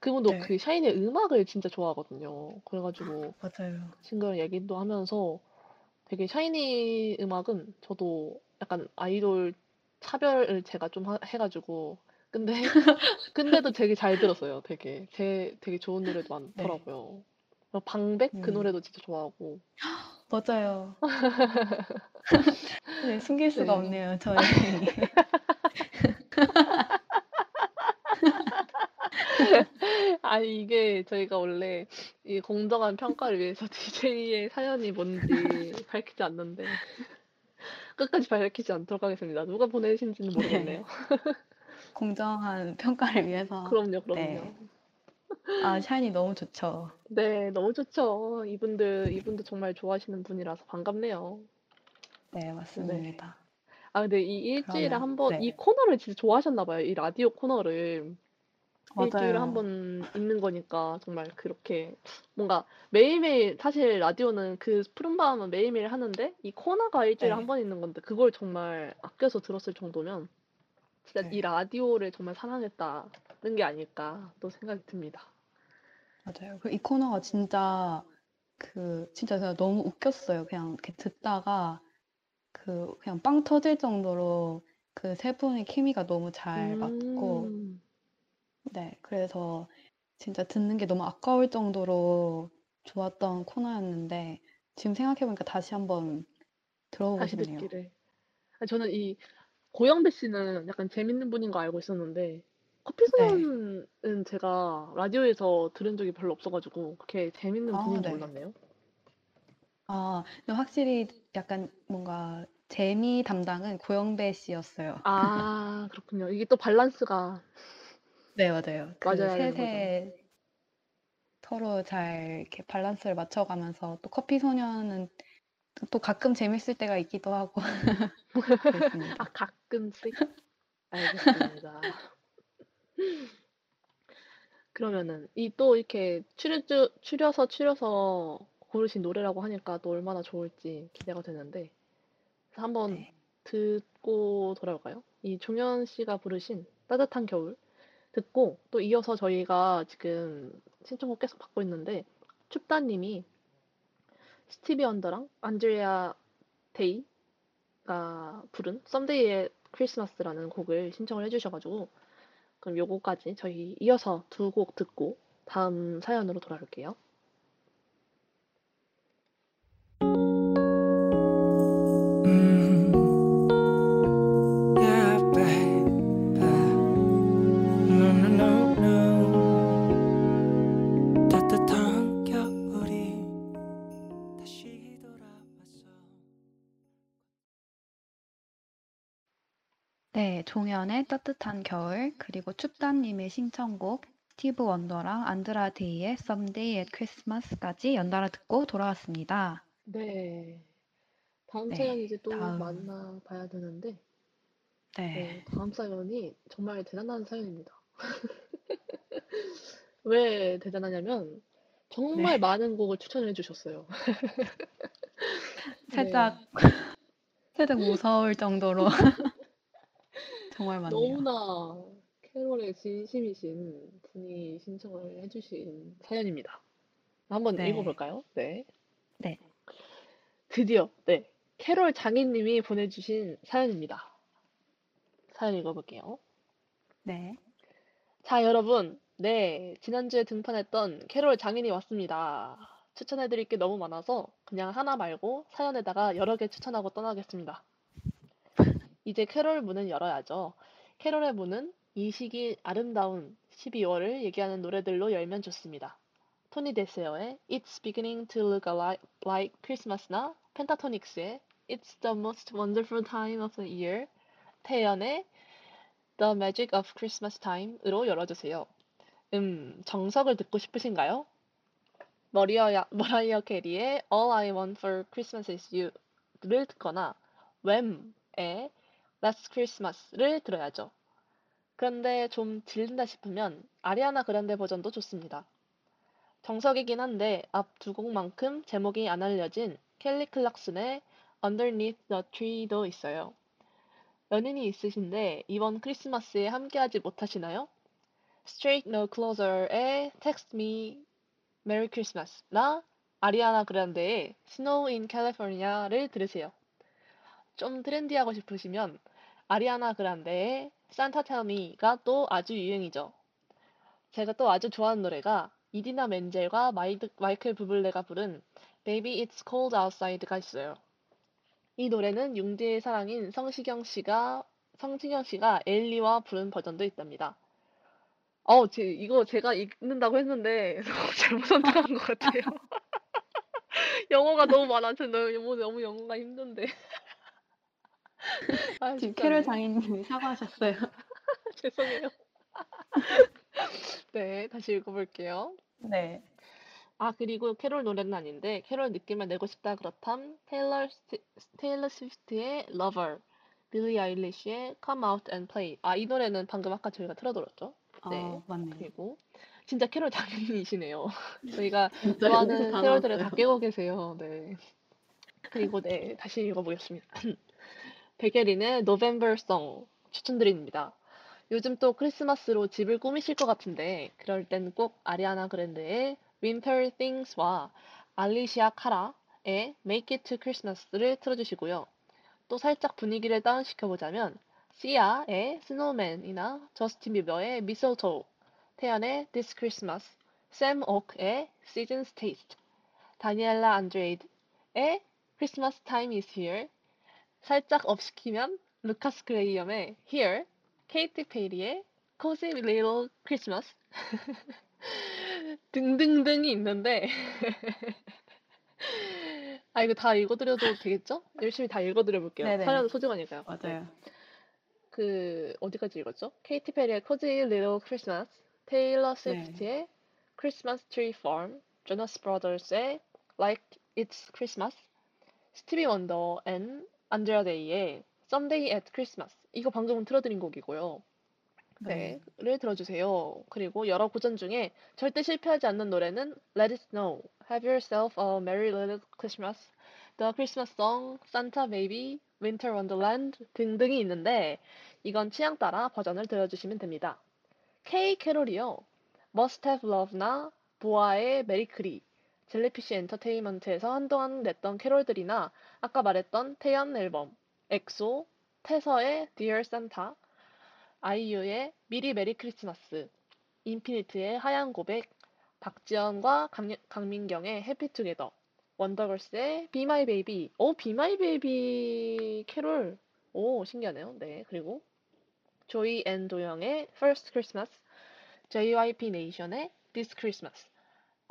Speaker 1: 그분도
Speaker 2: 네.
Speaker 1: 그 샤이니의 음악을 진짜 좋아하거든요. 그래가지고
Speaker 2: 맞아요.
Speaker 1: 친구랑 얘기도 하면서 되게 샤이니 음악은 저도 약간 아이돌 차별을 제가 좀 하- 해가지고 근데 근데도 되게 잘 들었어요. 되게 제 되게 좋은 노래도 많더라고요. 그리고 방백 그
Speaker 2: 음.
Speaker 1: 노래도 진짜 좋아하고
Speaker 2: 맞아요. 네, 숨길 수가
Speaker 1: 네.
Speaker 2: 없네요, 저희.
Speaker 1: 아니 이게 저희가 원래 이 공정한 평가를 위해서 DJ의 사연이 뭔지 밝히지 않는데 끝까지 밝히지 않도록 하겠습니다. 누가 보내신지는 모르겠네요.
Speaker 2: 공정한 평가를 위해서.
Speaker 1: 그럼요, 그럼요.
Speaker 2: 네. 아, 샤이니 너무 좋죠.
Speaker 1: 네, 너무 좋죠. 이분들 이분도 정말 좋아하시는 분이라서 반갑네요.
Speaker 2: 네, 맞습니다.
Speaker 1: 아 근데 이 일주일에
Speaker 2: 그러면,
Speaker 1: 한 번
Speaker 2: 네.
Speaker 1: 이 코너를 진짜 좋아하셨나 봐요. 이 라디오 코너를. 일주일에 한
Speaker 2: 맞아요.
Speaker 1: 번 있는 거니까 정말 그렇게 뭔가 매일매일 사실 라디오는 그 푸른 밤은 매일매일 하는데 이 코너가 일주일에
Speaker 2: 네.
Speaker 1: 한번 있는 건데 그걸 정말 아껴서 들었을 정도면 진짜
Speaker 2: 네.
Speaker 1: 이 라디오를 정말 사랑했다 는 게 아닐까 또 생각이 듭니다.
Speaker 2: 맞아요. 그 이 코너가 진짜 그 진짜 제가 너무 웃겼어요. 그냥 이렇게 듣다가 그 그냥 빵 터질 정도로 그 세 분의 케미가 너무 잘 맞고
Speaker 1: 음,
Speaker 2: 네, 그래서 진짜 듣는 게 너무 아까울 정도로 좋았던 코너였는데 지금 생각해보니까 다시 한번 들어보고
Speaker 1: 다시
Speaker 2: 싶네요.
Speaker 1: 듣기를. 저는 이 고영배 씨는 약간 재밌는 분인 거 알고 있었는데 커피
Speaker 2: 네.
Speaker 1: 소년은 제가 라디오에서 들은 적이 별로 없어 가지고 그렇게 재밌는
Speaker 2: 아,
Speaker 1: 분인지
Speaker 2: 네.
Speaker 1: 몰랐네요.
Speaker 2: 아, 근데 확실히 약간 뭔가 재미 담당은 고영배 씨였어요.
Speaker 1: 아, 그렇군요. 이게 또 밸런스가
Speaker 2: 네, 맞아요. 그
Speaker 1: 맞아야 되는
Speaker 2: 셋의 서로 잘 이렇게 밸런스를 맞춰가면서 또 커피 소년은 또 가끔 재밌을 때가 있기도 하고 그랬습니다.
Speaker 1: 아, 가끔씩? 알겠습니다. 그러면은 이 또 이렇게 추려, 추려서 추려서 고르신 노래라고 하니까 또 얼마나 좋을지 기대가 되는데 그래서 한번
Speaker 2: 네.
Speaker 1: 듣고 돌아올까요? 이 종현 씨가 부르신 따뜻한 겨울 듣고 또 이어서 저희가 지금 신청곡 계속 받고 있는데 춥다님이 스티비 원더랑 안드레아 데이가 부른 Someday at Christmas라는 곡을 신청을 해주셔가지고 그럼 요거까지 저희 이어서 두 곡 듣고 다음 사연으로 돌아올게요.
Speaker 2: 네, 종현의 따뜻한 겨울, 그리고 춥다님의 신청곡, 스티브 원더랑 안드라 데이의 Someday at Christmas까지 연달아 듣고 돌아왔습니다.
Speaker 1: 네. 다음
Speaker 2: 네,
Speaker 1: 사연 이제 또
Speaker 2: 다음.
Speaker 1: 만나봐야 되는데,
Speaker 2: 네,
Speaker 1: 네, 다음 사연이 정말 대단한 사연입니다. 왜 대단하냐면, 정말
Speaker 2: 네.
Speaker 1: 많은 곡을 추천해 주셨어요.
Speaker 2: 살짝, 살짝 무서울 정도로 정말 많네요.
Speaker 1: 너무나 캐롤의 진심이신 분이 신청을 해주신 사연입니다. 한번
Speaker 2: 네.
Speaker 1: 읽어볼까요? 네.
Speaker 2: 네.
Speaker 1: 드디어, 네. 캐롤 장인님이 보내주신 사연입니다. 사연 읽어볼게요.
Speaker 2: 네,
Speaker 1: 자, 여러분. 네. 지난주에 등판했던 캐롤 장인이 왔습니다. 추천해드릴 게 너무 많아서 그냥 하나 말고 사연에다가 여러 개 추천하고 떠나겠습니다. 이제 캐롤 문은 열어야죠. 캐롤의 문은 이 시기 아름다운 12월을 얘기하는 노래들로 열면 좋습니다. 토니 데세어의 It's Beginning to Look Like Christmas나 펜타토닉스의 It's the Most Wonderful Time of the Year, 태연의 The Magic of Christmas Time으로 열어주세요. 음, 정석을 듣고 싶으신가요? 머리어, 머라이어 캐리의 All I Want for Christmas is You를 듣거나 웸의 Last Christmas를 들어야죠. 그런데 좀 질린다 싶으면 아리아나 그란데 버전도 좋습니다. 정석이긴 한데 앞 두 곡만큼 제목이 안 알려진 켈리 클락슨의 Underneath the Tree도 있어요. 연인이 있으신데 이번 크리스마스에 함께하지 못하시나요? Straight No Chaser의 Text Me Merry Christmas나 아리아나 그란데의 Snow in California를 들으세요. 좀 트렌디하고 싶으시면 아리아나 그란데의 Tell Me가 또 아주 유행이죠. 제가 또 아주 좋아하는 노래가 이디나 멘젤과 마이드, 마이클 부블레가 부른 Baby It's Cold Outside가 있어요. 이 노래는 융디의 사랑인 성시경 씨가 성시경 씨가 엘리와 부른 버전도 있답니다. 어, 제, 이거 제가 읽는다고 했는데 잘못 선택한 것 같아요. 영어가 너무 많아서 너무 너무 영어가 힘든데. 아,
Speaker 2: 지금 캐롤 장인님이 사과하셨어요.
Speaker 1: 죄송해요. 네, 다시 읽어볼게요.
Speaker 2: 네,
Speaker 1: 아, 그리고 캐롤 노래는 아닌데, 캐롤 느낌을 내고 싶다 그렇담, 테일러, 스- 테일러 스위프트의 Lover, 빌리 아일리시의 Come Out and Play. 아, 이 노래는 방금 아까 저희가 틀어드렸죠? 네.
Speaker 2: 어, 맞네요.
Speaker 1: 그리고, 진짜 캐롤 장인이시네요. 저희가 좋아하는 캐롤들을 다. 깨고 계세요. 네. 그리고 네, 다시 읽어보겠습니다. 베게린의 November Song 추천드립니다. 요즘 또 크리스마스로 집을 꾸미실 것 같은데 그럴 땐 꼭 아리아나 그랜드의 Winter Things와 알리시아 카라의 Make It to Christmas를 틀어주시고요. 또 살짝 분위기를 다운시켜보자면 시아의 Snowman이나 저스틴 비버의 Mistletoe, 태연의 This Christmas, 샘 옥의 Season's Taste, 다니엘라 안드레이드의 Christmas Time is Here, 살짝 업시키면 루카스 그레이엄의 Here, 케이티 페리의 Cozy Little Christmas 등등등이 있는데 아 이거 다 읽어드려도 되겠죠? 열심히 다 읽어드려 볼게요. 사연 소중하니까요. 네.
Speaker 2: 맞아요.
Speaker 1: 그 어디까지 읽었죠? 케이티 페리의 Cozy Little Christmas, 테일러 스위프트의 Christmas Tree Farm, 조나스 브라더스의 Like It's Christmas, 스티비 원더 and 안드레아 데이의 Someday at Christmas. 이거 방금 틀어드린 곡이고요. 네, 를 들어주세요. 그리고 여러 고전 중에 절대 실패하지 않는 노래는 Let It Snow, Have Yourself a Merry Little Christmas, The Christmas Song, Santa Baby, Winter Wonderland 등등이 있는데 이건 취향 따라 버전을 들어주시면 됩니다. K 캐롤이요. Must Have Love나 보아의 Merry-Chri, 젤리피쉬 엔터테인먼트에서 한동안 냈던 캐롤들이나 아까 말했던 태연 앨범, 엑소, 태티서의 Dear Santa, 아이유의 미리 메리 크리스마스, 인피니트의 하얀 고백, 박지연과 강, 강민경의 Happy Together, 원더걸스의 Be My Baby, 오, Be My Baby 캐롤, 오, 신기하네요. 네, 그리고 조이 and 도영의 First Christmas, JYP Nation의 This Christmas.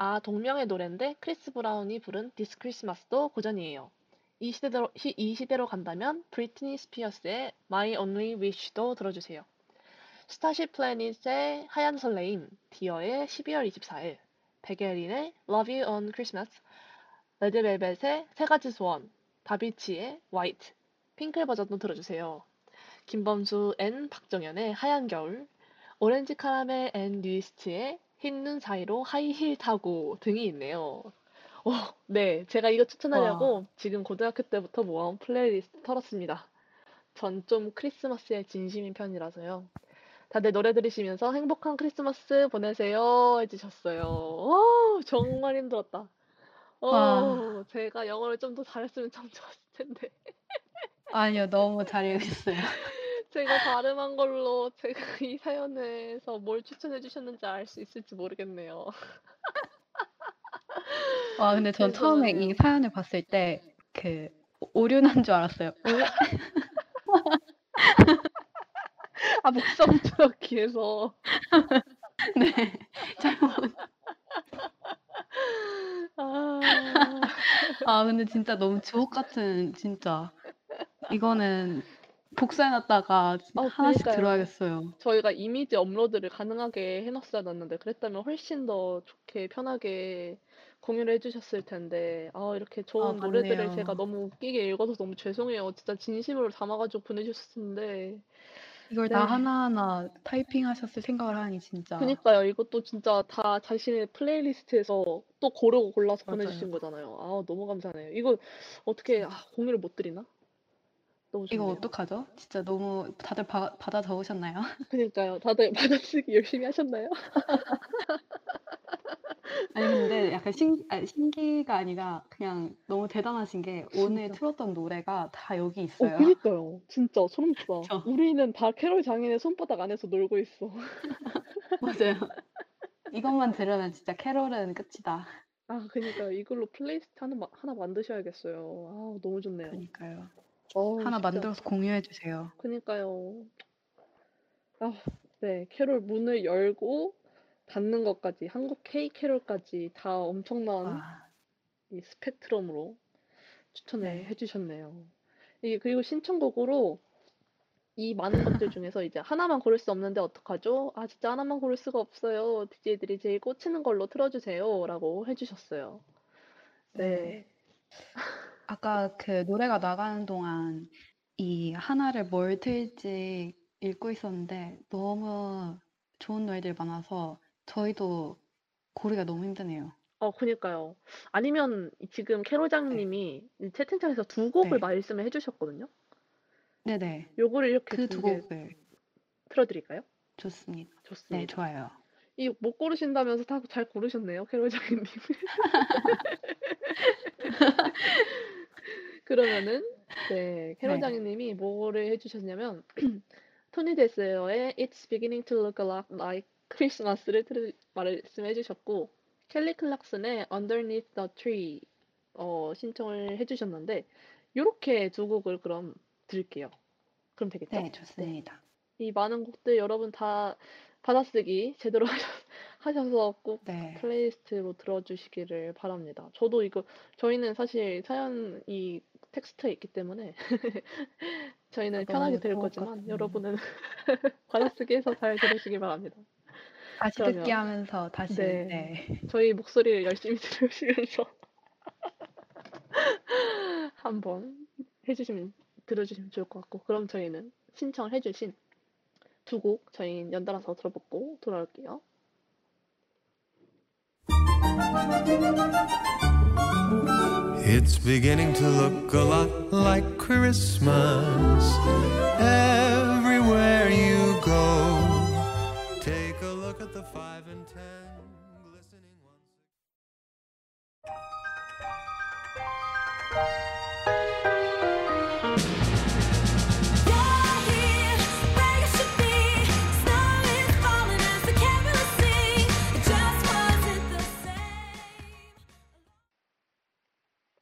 Speaker 1: 아, 동명의 노래인데 크리스 브라운이 부른 This Christmas도 고전이에요. 이 시대로, 시- 이 시대로 간다면 브리트니 스피어스의 My Only Wish도 들어주세요. 스타쉽 플래닛의 하얀 설레임, 디어의 12월 24일, 백예린의 Love You on Christmas, 레드벨벳의 세 가지 소원, 다비치의 White, 핑클 버전도 들어주세요. 김범수 and 박정현의 하얀 겨울, 오렌지 카라멜 and 뉴이스트의 흰 눈 사이로 하이힐 타고 등이 있네요. 어, 네, 제가 이거 추천하려고 지금 고등학교 때부터 모아온 플레이리스트 털었습니다. 전 좀 크리스마스에 진심인 편이라서요. 다들 노래 들으시면서 행복한 크리스마스 보내세요 해주셨어요. 어, 정말 힘들었다. 어,
Speaker 2: 와.
Speaker 1: 제가 영어를 좀 더 잘했으면 참 좋았을 텐데.
Speaker 2: 아니요, 너무 잘 읽었어요.
Speaker 1: 제가 발음한 걸로 제가 이 사연에서 뭘 추천해 주셨는지 알 수 있을지 모르겠네요.
Speaker 2: 와, 근데 전 처음에. 이 사연을 봤을 때 그 오류 난 줄 알았어요. 왜?
Speaker 1: 아, 목성처럼 귀해서.
Speaker 2: 네. 잘못.
Speaker 1: 아,
Speaker 2: 아, 근데 진짜 너무 주옥 같은 진짜. 이거는 복사해놨다가
Speaker 1: 어,
Speaker 2: 하나씩. 들어야겠어요.
Speaker 1: 저희가 이미지 업로드를 가능하게 해놨어야 놨는데, 그랬다면 훨씬 더 좋게 편하게 공유를 해주셨을 텐데, 아, 이렇게 좋은
Speaker 2: 아,
Speaker 1: 노래들이
Speaker 2: 많네요.
Speaker 1: 제가 너무 웃기게 읽어서 너무 죄송해요. 진짜 진심으로 담아가지고 보내주셨는데.
Speaker 2: 이걸
Speaker 1: 네.
Speaker 2: 다 하나하나 타이핑하셨을 생각을 하니 진짜.
Speaker 1: 그니까요. 이것도 진짜 다 자신의 플레이리스트에서 또 고르고 골라서. 보내주신 거잖아요. 아, 너무 감사하네요. 이거 어떻게 아, 공유를 못 드리나? 너무
Speaker 2: 이거
Speaker 1: 좋네요.
Speaker 2: 어떡하죠? 진짜 너무 다들 바- 받아 적으셨나요?
Speaker 1: 그니까요. 다들 받아쓰기 열심히 하셨나요?
Speaker 2: 아니 근데 약간 신, 아니, 신기가 아니라 그냥 너무 대단하신 게 오늘
Speaker 1: 진짜.
Speaker 2: 틀었던 노래가 다 여기
Speaker 1: 어,
Speaker 2: 있어요.
Speaker 1: 그니까요. 진짜 소름 돋아.
Speaker 2: 그쵸.
Speaker 1: 우리는 다 캐롤 장인의 손바닥 안에서 놀고 있어.
Speaker 2: 맞아요. 이것만 들으면 진짜 캐롤은 끝이다.
Speaker 1: 아, 그니까요. 이걸로 플레이리스트 하나, 마- 하나 만드셔야겠어요. 아, 너무 좋네요.
Speaker 2: 그러니까요.
Speaker 1: 어우,
Speaker 2: 하나
Speaker 1: 진짜.
Speaker 2: 만들어서 공유해 주세요.
Speaker 1: 그니까요. 아, 네. 캐롤 문을 열고 닫는 것까지, 한국 K 캐롤까지 다 엄청난
Speaker 2: 와,
Speaker 1: 이 스펙트럼으로 추천을
Speaker 2: 네.
Speaker 1: 해주셨네요. 이게 그리고 신청곡으로 이 많은 것들 중에서 이제 하나만 고를 수 없는데 어떡하죠? 아, 진짜 하나만 고를 수가 없어요. DJ들이 제일 꽂히는 걸로 틀어주세요. 라고 해주셨어요. 네.
Speaker 2: 아까 그 노래가 나가는 동안 이 하나를 뭘 틀지 읽고 있었는데 너무 좋은 노래들 많아서 저희도 고르기가 너무 힘드네요.
Speaker 1: 어, 그니까요. 아니면 지금 캐롤장님이 이 채팅창에서 두 곡을
Speaker 2: 네.
Speaker 1: 말씀을 해주셨거든요.
Speaker 2: 네네.
Speaker 1: 요거를 이렇게
Speaker 2: 그
Speaker 1: 두
Speaker 2: 두
Speaker 1: 개
Speaker 2: 곡을
Speaker 1: 틀어드릴까요?
Speaker 2: 좋습니다. 네,
Speaker 1: 좋습니다.
Speaker 2: 좋아요.
Speaker 1: 이 못 고르신다면서 다 잘 고르셨네요, 캐롤장님. 그러면은 네, 캐롤장님이 뭐를 해주셨냐면 토니 데스어의 It's beginning to look a lot like Christmas를 틀, 말씀해주셨고 켈리 클락슨의 Underneath the Tree 어, 신청을 해주셨는데 요렇게 두 곡을 그럼 들을게요. 그럼 되겠죠?
Speaker 2: 네, 좋습니다.
Speaker 1: 이 많은 곡들 여러분 다 받아쓰기 제대로 하셔- 하셔서 꼭
Speaker 2: 네.
Speaker 1: 플레이리스트로 들어주시기를 바랍니다. 저도 이거 저희는 사실 사연이 텍스트에 있기 때문에 저희는
Speaker 2: 아,
Speaker 1: 편하게 들을 거지만. 여러분은 받아쓰기 해서 잘 들으시길 바랍니다.
Speaker 2: 다시
Speaker 1: 그럼요.
Speaker 2: 듣기 하면서 다시
Speaker 1: 네.
Speaker 2: 네.
Speaker 1: 저희 목소리를 열심히 들으시면서 한번 해주시면 들어주시면 좋을 것 같고 그럼 저희는 신청을 해주신 두 곡 저희 연달아서 들어보고 돌아올게요.
Speaker 3: It's beginning to look a lot like Christmas. Everywhere you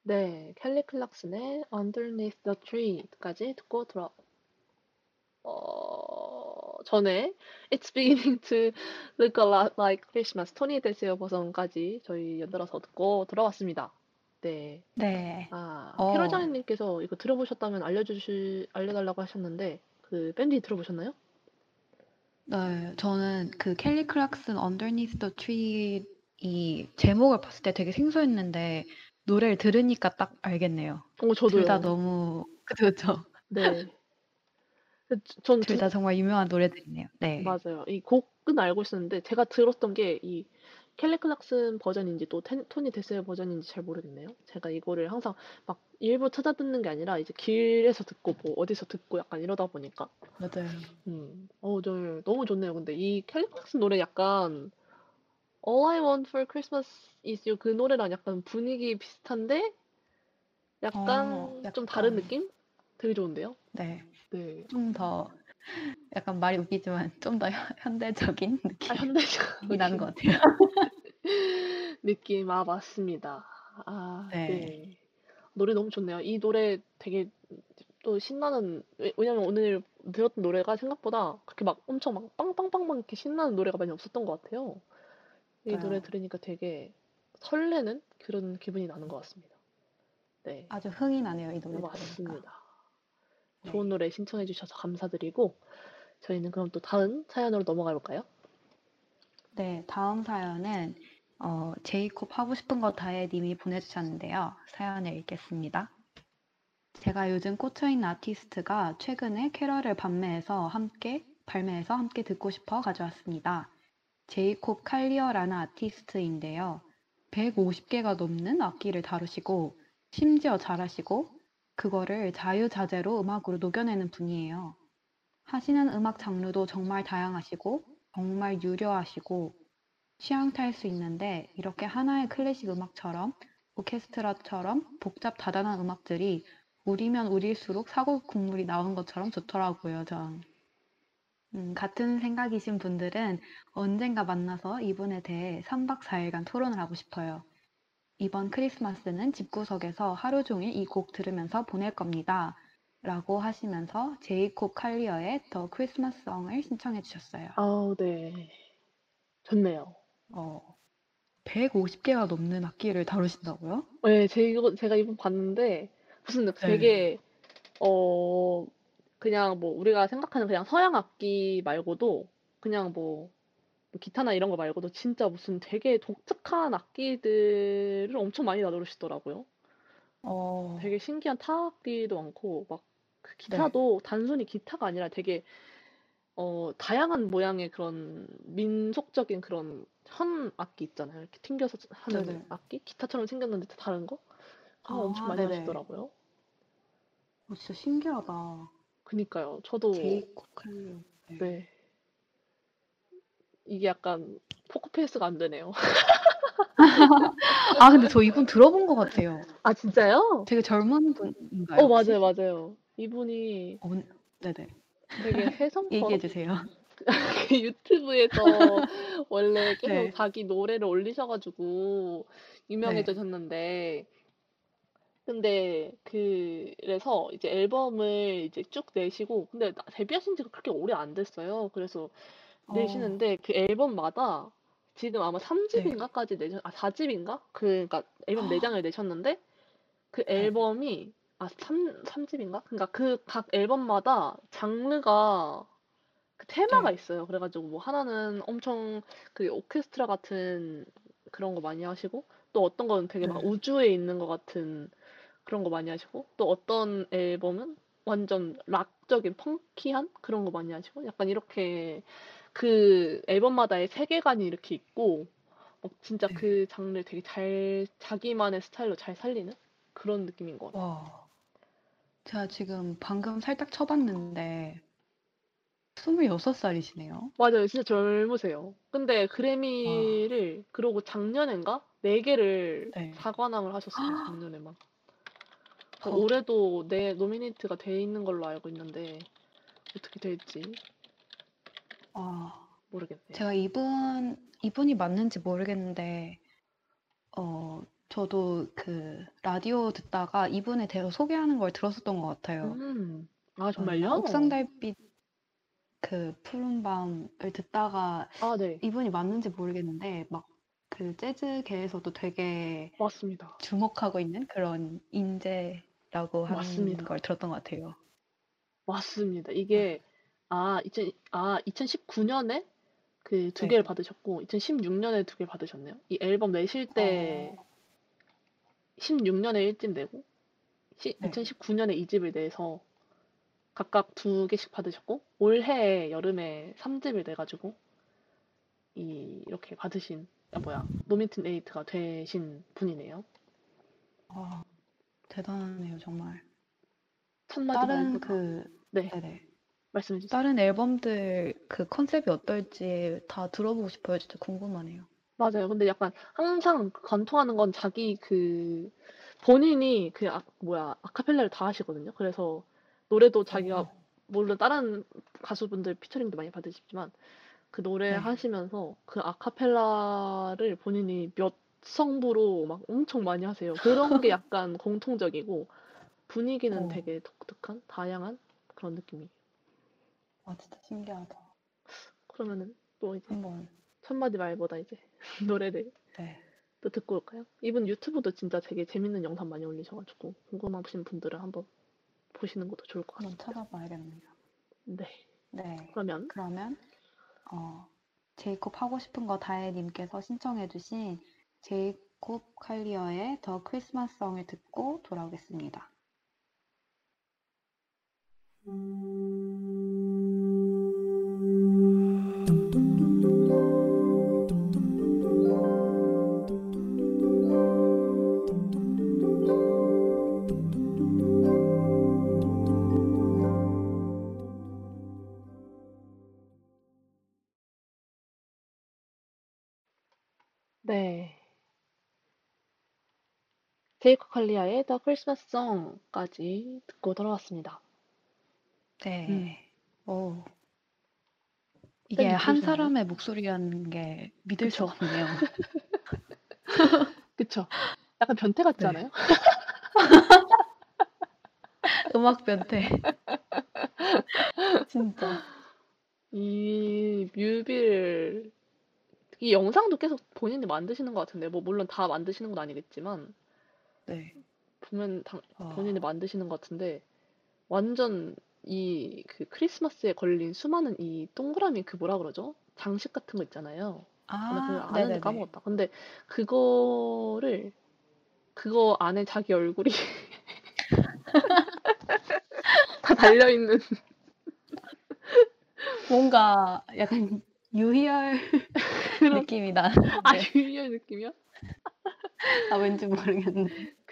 Speaker 1: 네, 켈리 클락슨의 Underneath the Tree까지 듣고 들어 어, 전에 It's beginning to look a lot like Christmas 토니 데스어 버전까지 저희 연달아서 듣고 들어왔습니다. 네.
Speaker 2: 네.
Speaker 1: 아,
Speaker 2: 어.
Speaker 1: 캐롤장님께서 이거 들어보셨다면 알려주시, 알려달라고 하셨는데, 그 밴디 들어보셨나요?
Speaker 2: 네, 저는 그 켈리 클락슨 Underneath the Tree 이 제목을 봤을 때 되게 생소했는데 노래를 들으니까 딱 알겠네요.
Speaker 1: 어, 저도요.
Speaker 2: 둘 다 너무 그렇죠.
Speaker 1: 네. 전
Speaker 2: 둘 다 정말 유명한 노래들이네요. 네.
Speaker 1: 맞아요. 이 곡은 알고 있었는데 제가 들었던 게 이 켈리 클락슨 버전인지 또 텐- 토니 데스의 버전인지 잘 모르겠네요. 제가 이거를 항상 막 일부 찾아 듣는 게 아니라 이제 길에서 듣고 뭐 어디서 듣고 약간 이러다 보니까
Speaker 2: 맞아요.
Speaker 1: 음, 어, 저 너무 좋네요. 근데 이 켈리 클락슨 노래 약간 All I Want for Christmas is You 그 노래랑 약간 분위기 비슷한데 약간
Speaker 2: 어,
Speaker 1: 좀 다른
Speaker 2: 약간.
Speaker 1: 느낌? 되게 좋은데요?
Speaker 2: 네.
Speaker 1: 네.
Speaker 2: 좀 더 약간 말이 웃기지만 좀 더 현대적인
Speaker 1: 아,
Speaker 2: 느낌이
Speaker 1: 현대적인
Speaker 2: 나는 것 같아요.
Speaker 1: 느낌, 아, 맞습니다. 아,
Speaker 2: 네.
Speaker 1: 네. 노래 너무 좋네요. 이 노래 되게 또 신나는, 왜- 왜냐면 오늘 들었던 노래가 생각보다 그렇게 막 엄청 막 빵빵빵빵 이렇게 신나는 노래가 많이 없었던 것 같아요. 이. 노래 들으니까 되게 설레는 그런 기분이 나는 것 같습니다. 네,
Speaker 2: 아주 흥이 나네요, 이 노래 들으니까.
Speaker 1: 맞습니다.
Speaker 2: 네.
Speaker 1: 좋은 노래 신청해 주셔서 감사드리고, 저희는 그럼 또 다음 사연으로 넘어가 볼까요?
Speaker 2: 네, 다음 사연은 어, 제이콥 하고 싶은 거 다해 님이 보내주셨는데요. 사연을 읽겠습니다. 제가 요즘 꽂혀있는 아티스트가 최근에 캐럴을 판매해서 함께 발매해서 함께 듣고 싶어 가져왔습니다. 제이콥 칼리어라는 아티스트인데요. 150개가 넘는 악기를 다루시고 심지어 잘하시고 그거를 자유자재로 음악으로 녹여내는 분이에요. 하시는 음악 장르도 정말 다양하시고 정말 유려하시고 취향 탈 수 있는데 이렇게 하나의 클래식 음악처럼 오케스트라처럼 복잡 다단한 음악들이 우리면 우릴수록 사고 국물이 나오는 것처럼 좋더라고요, 전. 음, 같은 생각이신 분들은 언젠가 만나서 이분에 대해 3박 4일간 토론을 하고 싶어요. 이번 크리스마스는 집구석에서 하루 종일 이 곡 들으면서 보낼 겁니다. 라고 하시면서 제이콥 칼리어의 더 크리스마스 성을 신청해 주셨어요.
Speaker 1: 아우, 네. 좋네요.
Speaker 2: 어, 150개가 넘는 악기를 다루신다고요?
Speaker 1: 네, 제가, 제가 이번 봤는데, 무슨 되게, 어, 그냥 뭐, 우리가 생각하는 그냥 서양 악기 말고도, 그냥 뭐, 뭐 기타나 이런 거 말고도 진짜 무슨 되게 독특한 악기들을 엄청 많이 다루시더라고요.
Speaker 2: 어,
Speaker 1: 되게 신기한 타악기도 많고, 막, 그 기타도 단순히 기타가 아니라 되게, 어, 다양한 모양의 그런 민속적인 그런 현 악기 있잖아요. 이렇게 튕겨서 하는
Speaker 2: 네네.
Speaker 1: 악기? 기타처럼 생겼는데 다른 거? 그런 거
Speaker 2: 아,
Speaker 1: 엄청 많이
Speaker 2: 네네.
Speaker 1: 하시더라고요.
Speaker 2: 어, 진짜 신기하다.
Speaker 1: 그니까요. 저도,
Speaker 2: 제이콥. 네.
Speaker 1: 네. 이게 약간 포커페이스가 안 되네요.
Speaker 2: 아, 근데 저 이분 들어본 것 같아요.
Speaker 1: 아, 진짜요?
Speaker 2: 되게 젊은 분인가요?
Speaker 1: 어,
Speaker 2: 혹시?
Speaker 1: 맞아요, 맞아요. 이분이
Speaker 2: 어, 네네.
Speaker 1: 되게 혜성처럼
Speaker 2: 얘기해 주세요.
Speaker 1: 그 유튜브에서 원래 계속
Speaker 2: 네.
Speaker 1: 자기 노래를 올리셔가지고 유명해지셨는데, 근데 그래서 이제 앨범을 이제 쭉 내시고, 근데 나- 데뷔하신 지가 그렇게 오래 안 됐어요. 그래서
Speaker 2: 어,
Speaker 1: 내시는데 그 앨범마다 지금 아마 3집인가까지 내셨, 아 4집인가? 그, 그러니까 앨범
Speaker 2: 아.
Speaker 1: 4장을 내셨는데 그
Speaker 2: 네.
Speaker 1: 앨범이 아 3, 삼집인가 그러니까 그 각 앨범마다 장르가 그 테마가
Speaker 2: 네.
Speaker 1: 있어요. 그래가지고 뭐 하나는 엄청 그 오케스트라 같은 그런 거 많이 하시고 또 어떤 건 되게 막
Speaker 2: 네.
Speaker 1: 우주에 있는 것 같은 그런 거 많이 하시고 또 어떤 앨범은 완전 락적인 펑키한 그런 거 많이 하시고 약간 이렇게 그 앨범마다의 세계관이 이렇게 있고 막 진짜
Speaker 2: 네.
Speaker 1: 그 장르를 되게 잘 자기만의 스타일로 잘 살리는 그런 느낌인 것 같아요.
Speaker 2: 와, 제가 지금 방금 살짝 쳐봤는데 26살이시네요.
Speaker 1: 맞아요. 진짜 젊으세요. 근데 그래미를 그러고 작년엔가 네 개를
Speaker 2: 네.
Speaker 1: 사관왕을 하셨어요. 작년에만. 어,
Speaker 2: 어.
Speaker 1: 올해도 내 노미네이트가 돼 있는 걸로 알고 있는데 어떻게 될지
Speaker 2: 와,
Speaker 1: 모르겠네요.
Speaker 2: 제가 이분, 이분이 맞는지 모르겠는데, 어, 저도 그 라디오 듣다가 이분에 대해서 소개하는 걸 들었었던 것 같아요.
Speaker 1: 음, 아
Speaker 2: 어,
Speaker 1: 정말요?
Speaker 2: 옥상 달빛 그 푸른 밤을 듣다가
Speaker 1: 아 네.
Speaker 2: 이분이 맞는지 모르겠는데 막그그 재즈계에서도 되게
Speaker 1: 맞습니다.
Speaker 2: 주목하고 있는 그런 인재 라고 하는
Speaker 1: 맞습니다.
Speaker 2: 걸 들었던 것 같아요.
Speaker 1: 맞습니다. 이게 아, 2000, 아 2019년에 그 두
Speaker 2: 네.
Speaker 1: 개를 받으셨고 2016년에 두 개를 받으셨네요. 이 앨범 내실 때
Speaker 2: 어.
Speaker 1: 16년에 1집 내고 시,
Speaker 2: 네.
Speaker 1: 2019년에 2집을 내서 각각 두 개씩 받으셨고 올해 여름에 3집을 내가지고 이 이렇게 받으신 아 뭐야 노미네이트가 되신 분이네요.
Speaker 2: 아, 대단하네요, 정말.
Speaker 1: 첫 마디
Speaker 2: 다른
Speaker 1: 말보다
Speaker 2: 그,
Speaker 1: 네
Speaker 2: 네네.
Speaker 1: 말씀해 주세요.
Speaker 2: 다른 앨범들 그 컨셉이 어떨지 다 들어보고 싶어요. 진짜 궁금하네요.
Speaker 1: 맞아요. 근데 약간 항상 관통하는 건 자기 그 본인이 그 아, 뭐야 아카펠라를 다 하시거든요. 그래서 노래도 자기가
Speaker 2: 어.
Speaker 1: 물론 다른 가수분들 피처링도 많이 받으시지만 그 노래
Speaker 2: 네.
Speaker 1: 하시면서 그 아카펠라를 본인이 몇 성부로 막 엄청 많이 하세요. 그런 게 약간 공통적이고 분위기는
Speaker 2: 어.
Speaker 1: 되게 독특한 다양한 그런 느낌이에요.
Speaker 2: 아, 진짜 신기하다.
Speaker 1: 그러면은 또 이제
Speaker 2: 한번,
Speaker 1: 첫 마디 말보다 이제 노래를
Speaker 2: 네.
Speaker 1: 또 듣고 올까요? 이분 유튜브도 진짜 되게 재밌는 영상 많이 올리셔가지고 궁금하신 분들은 한번 보시는 것도 좋을 것
Speaker 2: 한번
Speaker 1: 같습니다.
Speaker 2: 찾아봐야겠네요.
Speaker 1: 네,
Speaker 2: 네.
Speaker 1: 그러면
Speaker 2: 그러면, 어, 제이콥 하고 싶은 거 다혜님께서 신청해주신 제이콥 칼리어의 더 크리스마스 성을 듣고 돌아오겠습니다.
Speaker 1: 네, 제이크 칼리아의 The Christmas Song까지 듣고 돌아왔습니다.
Speaker 2: 네. 오.
Speaker 1: 쌤
Speaker 2: 이게 한? 사람의 목소리라는 게 믿을
Speaker 1: 그쵸.
Speaker 2: 수가 없네요.
Speaker 1: 그쵸? 약간 변태 같지
Speaker 2: 네.
Speaker 1: 않아요?
Speaker 2: 음악 변태. 진짜.
Speaker 1: 이 뮤비를 이 영상도 계속 본인이 만드시는 것 같은데 뭐 물론 다 만드시는 건 아니겠지만
Speaker 2: 네.
Speaker 1: 보면 당,
Speaker 2: 어.
Speaker 1: 본인이 만드시는 것 같은데 완전 이 그 크리스마스에 걸린 수많은 이 동그라미 그 뭐라 그러죠? 장식 같은 거 있잖아요. 아, 나
Speaker 2: 아,
Speaker 1: 아는데
Speaker 2: 네네네.
Speaker 1: 까먹었다. 근데 그거를 그거 안에 자기 얼굴이 다 달려 있는
Speaker 2: 뭔가 약간 유희열
Speaker 1: 그런
Speaker 2: 느낌이 나.
Speaker 1: 아
Speaker 2: 네.
Speaker 1: 유희열 느낌이야?
Speaker 2: 아, 왠지 모르겠네.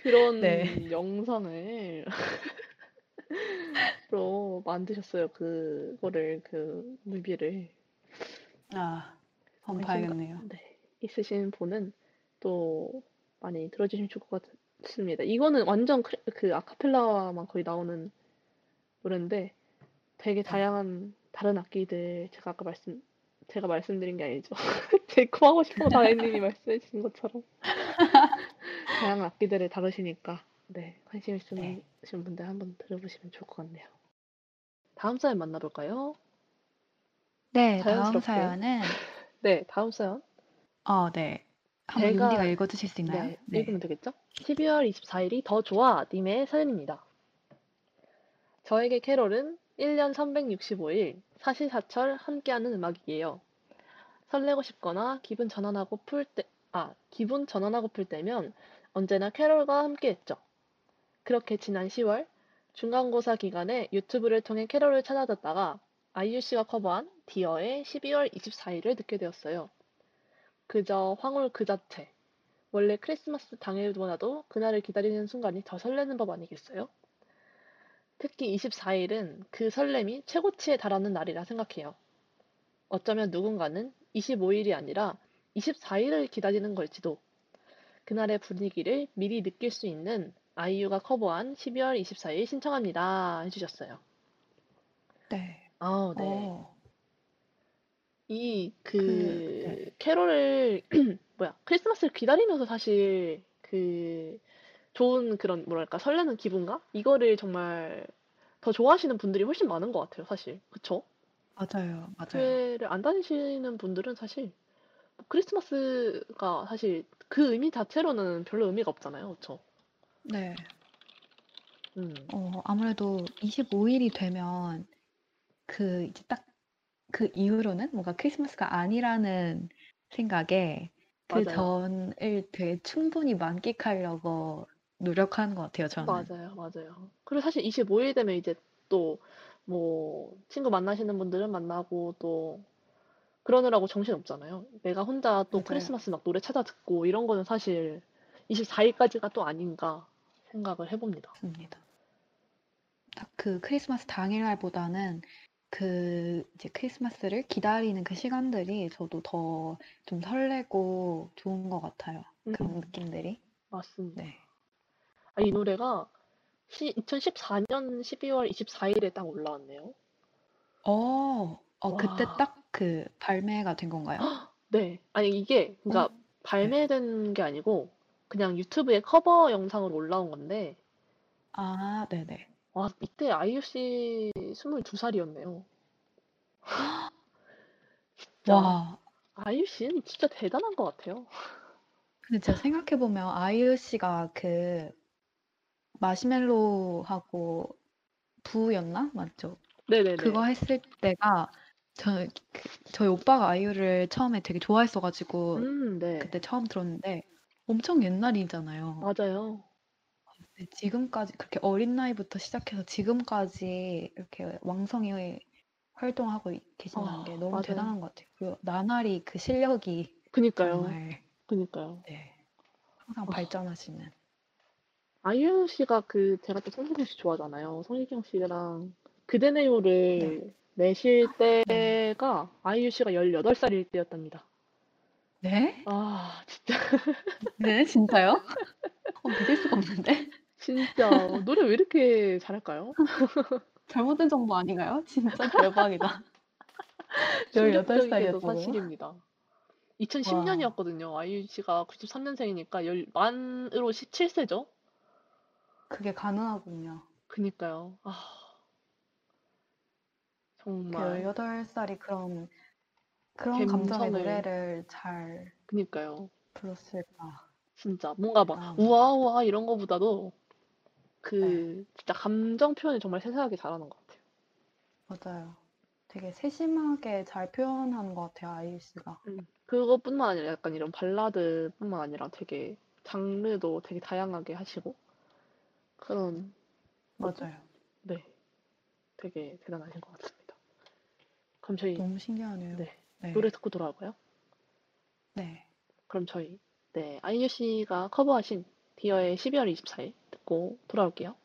Speaker 1: 그런
Speaker 2: 네.
Speaker 1: 영상을 로 만드셨어요. 그거를 그 뮤비를
Speaker 2: 아, 한번 봐야겠네요.
Speaker 1: 네, 있으신 분은 또 많이 들어주시면 좋을 것 같습니다. 이거는 완전 크- 그 아카펠라만 거의 나오는 노래인데 되게 다양한 다른 악기들 제가 아까 말씀 제가 말씀드린 게 아니죠. 제 코 하고 싶어 다혜님이 말씀해 주신 것처럼 다양한 악기들을 다루시니까 네 관심 있으신
Speaker 2: 네.
Speaker 1: 분들 한번 들어보시면 좋을 것 같네요. 다음 사연 만나볼까요?
Speaker 2: 네, 다음
Speaker 1: 자연스럽게.
Speaker 2: 사연은
Speaker 1: 네, 다음 사연.
Speaker 2: 어, 네. 한번
Speaker 1: 제가-
Speaker 2: 윤디가 읽어주실 수 있나요?
Speaker 1: 네, 읽으면 되겠죠? 12월 24일이 더 좋아 님의 사연입니다. 저에게 캐롤은 1년 365일 사시사철 함께하는 음악이에요. 설레고 싶거나 기분 전환하고플 때, 아, 기분 전환하고플 때면 언제나 캐롤과 함께했죠. 그렇게 지난 10월 중간고사 기간에 유튜브를 통해 캐롤을 찾아 듣다가 아이유 씨가 커버한 디어의 12월 24일을 듣게 되었어요. 그저 황홀 그 자체. 원래 크리스마스 당일보다도 그날을 기다리는 순간이 더 설레는 법 아니겠어요? 특히 24일은 그 설렘이 최고치에 달하는 날이라 생각해요. 어쩌면 누군가는 25일이 아니라 24일을 기다리는 걸지도. 그날의 분위기를 미리 느낄 수 있는 아이유가 커버한 12월 24일 신청합니다. 해주셨어요.
Speaker 2: 네.
Speaker 1: 아, 네.
Speaker 2: 어,
Speaker 1: 이, 그,
Speaker 2: 그, 네.
Speaker 1: 캐롤을, 뭐야, 크리스마스를 기다리면서 사실, 그, 좋은 그런, 뭐랄까, 설레는 기분과 이거를 정말 더 좋아하시는 분들이 훨씬 많은 것 같아요, 사실. 그쵸?
Speaker 2: 맞아요, 맞아요.
Speaker 1: 교회를 안 다니시는 분들은 사실 크리스마스가 사실 그 의미 자체로는 별로 의미가 없잖아요. 그쵸?
Speaker 2: 네.
Speaker 1: 음,
Speaker 2: 어, 아무래도 25일이 되면 그 이제 딱 그 이후로는 뭔가 크리스마스가 아니라는 생각에 그
Speaker 1: 맞아요.
Speaker 2: 전을 되게 충분히 만끽하려고 노력하는 것 같아요, 저는.
Speaker 1: 맞아요, 맞아요. 그리고 사실 25일 되면 이제 또 뭐 친구 만나시는 분들은 만나고 또 그러느라고 정신 없잖아요. 내가 혼자 또
Speaker 2: 맞아요.
Speaker 1: 크리스마스 막 노래 찾아 듣고 이런 거는 사실 24일까지가 또 아닌가 생각을 해봅니다.
Speaker 2: 맞습니다. 딱 그 크리스마스 당일날보다는 그 이제 크리스마스를 기다리는 그 시간들이 저도 더 좀 설레고 좋은 것 같아요. 그런
Speaker 1: 음,
Speaker 2: 느낌들이.
Speaker 1: 맞습니다.
Speaker 2: 네.
Speaker 1: 아, 이 노래가 시, 2014년 12월 24일에 딱 올라왔네요.
Speaker 2: 어, 어, 그때
Speaker 1: 와,
Speaker 2: 딱 그 발매가 된 건가요?
Speaker 1: 네. 아니 이게
Speaker 2: 어,
Speaker 1: 그러니까
Speaker 2: 네.
Speaker 1: 발매된 게 아니고 그냥 유튜브에 커버 영상으로 올라온 건데
Speaker 2: 아, 네네.
Speaker 1: 와, 이때 아이유 씨 22살이었네요. 진짜
Speaker 2: 와,
Speaker 1: 아이유 씨는 진짜 대단한 것 같아요.
Speaker 2: 근데 제가 생각해보면 아이유 씨가 그 마시멜로하고 부였나? 맞죠?
Speaker 1: 네네네.
Speaker 2: 그거 했을 때가 저, 그, 저희 오빠가 아이유를 처음에 되게 좋아했어가지고
Speaker 1: 음, 네.
Speaker 2: 그때 처음 들었는데 엄청 옛날이잖아요.
Speaker 1: 맞아요.
Speaker 2: 근데 지금까지 그렇게 어린 나이부터 시작해서 지금까지 이렇게 왕성히 활동하고 계신다는 게
Speaker 1: 아,
Speaker 2: 너무
Speaker 1: 맞아요.
Speaker 2: 대단한 것 같아요. 그리고 나날이 그 실력이
Speaker 1: 그니까요.
Speaker 2: 정말
Speaker 1: 그니까요.
Speaker 2: 네, 항상
Speaker 1: 아,
Speaker 2: 발전하시는.
Speaker 1: 아이유 씨가 그 제가 또 성시경 씨 좋아하잖아요. 성시경 씨랑 그대네요를
Speaker 2: 네,
Speaker 1: 내실
Speaker 2: 네.
Speaker 1: 때가 아이유 씨가 18살일 때였답니다.
Speaker 2: 네?
Speaker 1: 아, 진짜
Speaker 2: 네, 진짜요? 어, 믿을 수가 없는데?
Speaker 1: 진짜 노래 왜 이렇게 잘할까요?
Speaker 2: 잘못된 정보 아닌가요? 진짜 대박이다.
Speaker 1: 충격적이게도
Speaker 2: 18살이었다고요?
Speaker 1: 사실입니다.
Speaker 2: 와,
Speaker 1: 2010년이었거든요. 아이유 씨가 93년생이니까 열, 만으로 17세죠?
Speaker 2: 그게 가능하군요.
Speaker 1: 그니까요. 아,
Speaker 2: 그
Speaker 1: 정말
Speaker 2: 18살이 그런, 그런 감정의
Speaker 1: 감성을
Speaker 2: 노래를 잘
Speaker 1: 그니까요.
Speaker 2: 불렀을까.
Speaker 1: 진짜 뭔가 막
Speaker 2: 대단한
Speaker 1: 우아우아 이런 거보다도
Speaker 2: 네,
Speaker 1: 그 진짜 감정 표현을 정말 세세하게 잘하는 것 같아요.
Speaker 2: 맞아요. 되게 세심하게 잘 표현하는 것 같아요, 아이유 씨가.
Speaker 1: 음, 그것뿐만 아니라 약간 이런 발라드뿐만 아니라 되게 장르도 되게 다양하게 하시고 그런
Speaker 2: 맞아요.
Speaker 1: 네, 되게 대단하신 것. 그럼 저희
Speaker 2: 너무 신기하네요.
Speaker 1: 네,
Speaker 2: 네,
Speaker 1: 노래 듣고 돌아올까요?
Speaker 2: 네.
Speaker 1: 그럼 저희 네, 아이유 씨가 커버하신 디어의 12월 24일 듣고 돌아올게요.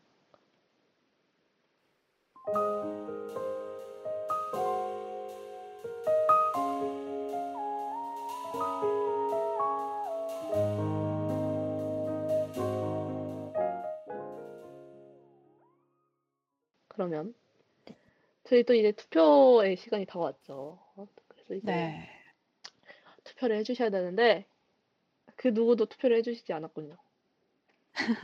Speaker 1: 그러면 저희 또 이제 투표의 시간이 다가왔죠. 그래서 이제
Speaker 2: 네.
Speaker 1: 투표를 해주셔야 되는데 그 누구도 투표를 해주시지 않았군요.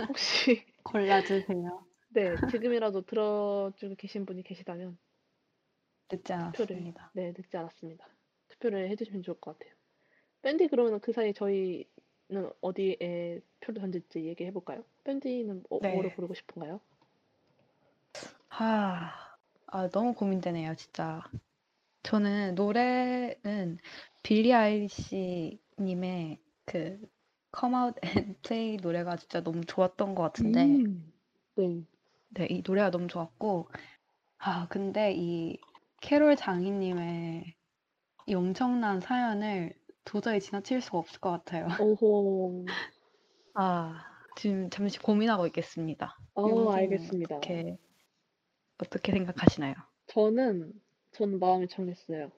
Speaker 1: 혹시
Speaker 2: 골라주세요.
Speaker 1: 네, 지금이라도 들어주고 계신 분이 계시다면
Speaker 2: 늦지
Speaker 1: 투표를
Speaker 2: 않았습니다.
Speaker 1: 네, 늦지 않았습니다. 투표를 해주시면 좋을 것 같아요. 밴디 그러면 그 사이 저희는 어디에 표를 던질지 얘기해 볼까요? 밴디는 뭐,
Speaker 2: 네.
Speaker 1: 고르고 싶은가요?
Speaker 2: 아, 아, 너무 고민되네요, 진짜. 저는 노래는 빌리 아일리시 님의 그 Come Out and Play 노래가 진짜 너무 좋았던 것 같은데,
Speaker 1: 음, 네.
Speaker 2: 네, 이 노래가 너무 좋았고, 아, 근데 이 캐롤 장희님의 이 엄청난 사연을 도저히 지나칠 수가 없을 것 같아요.
Speaker 1: 오호.
Speaker 2: 아, 지금 잠시 고민하고 있겠습니다.
Speaker 1: 어, 알겠습니다.
Speaker 2: 어떻게, 어떻게 생각하시나요?
Speaker 1: 저는 저는 마음이 정했어요.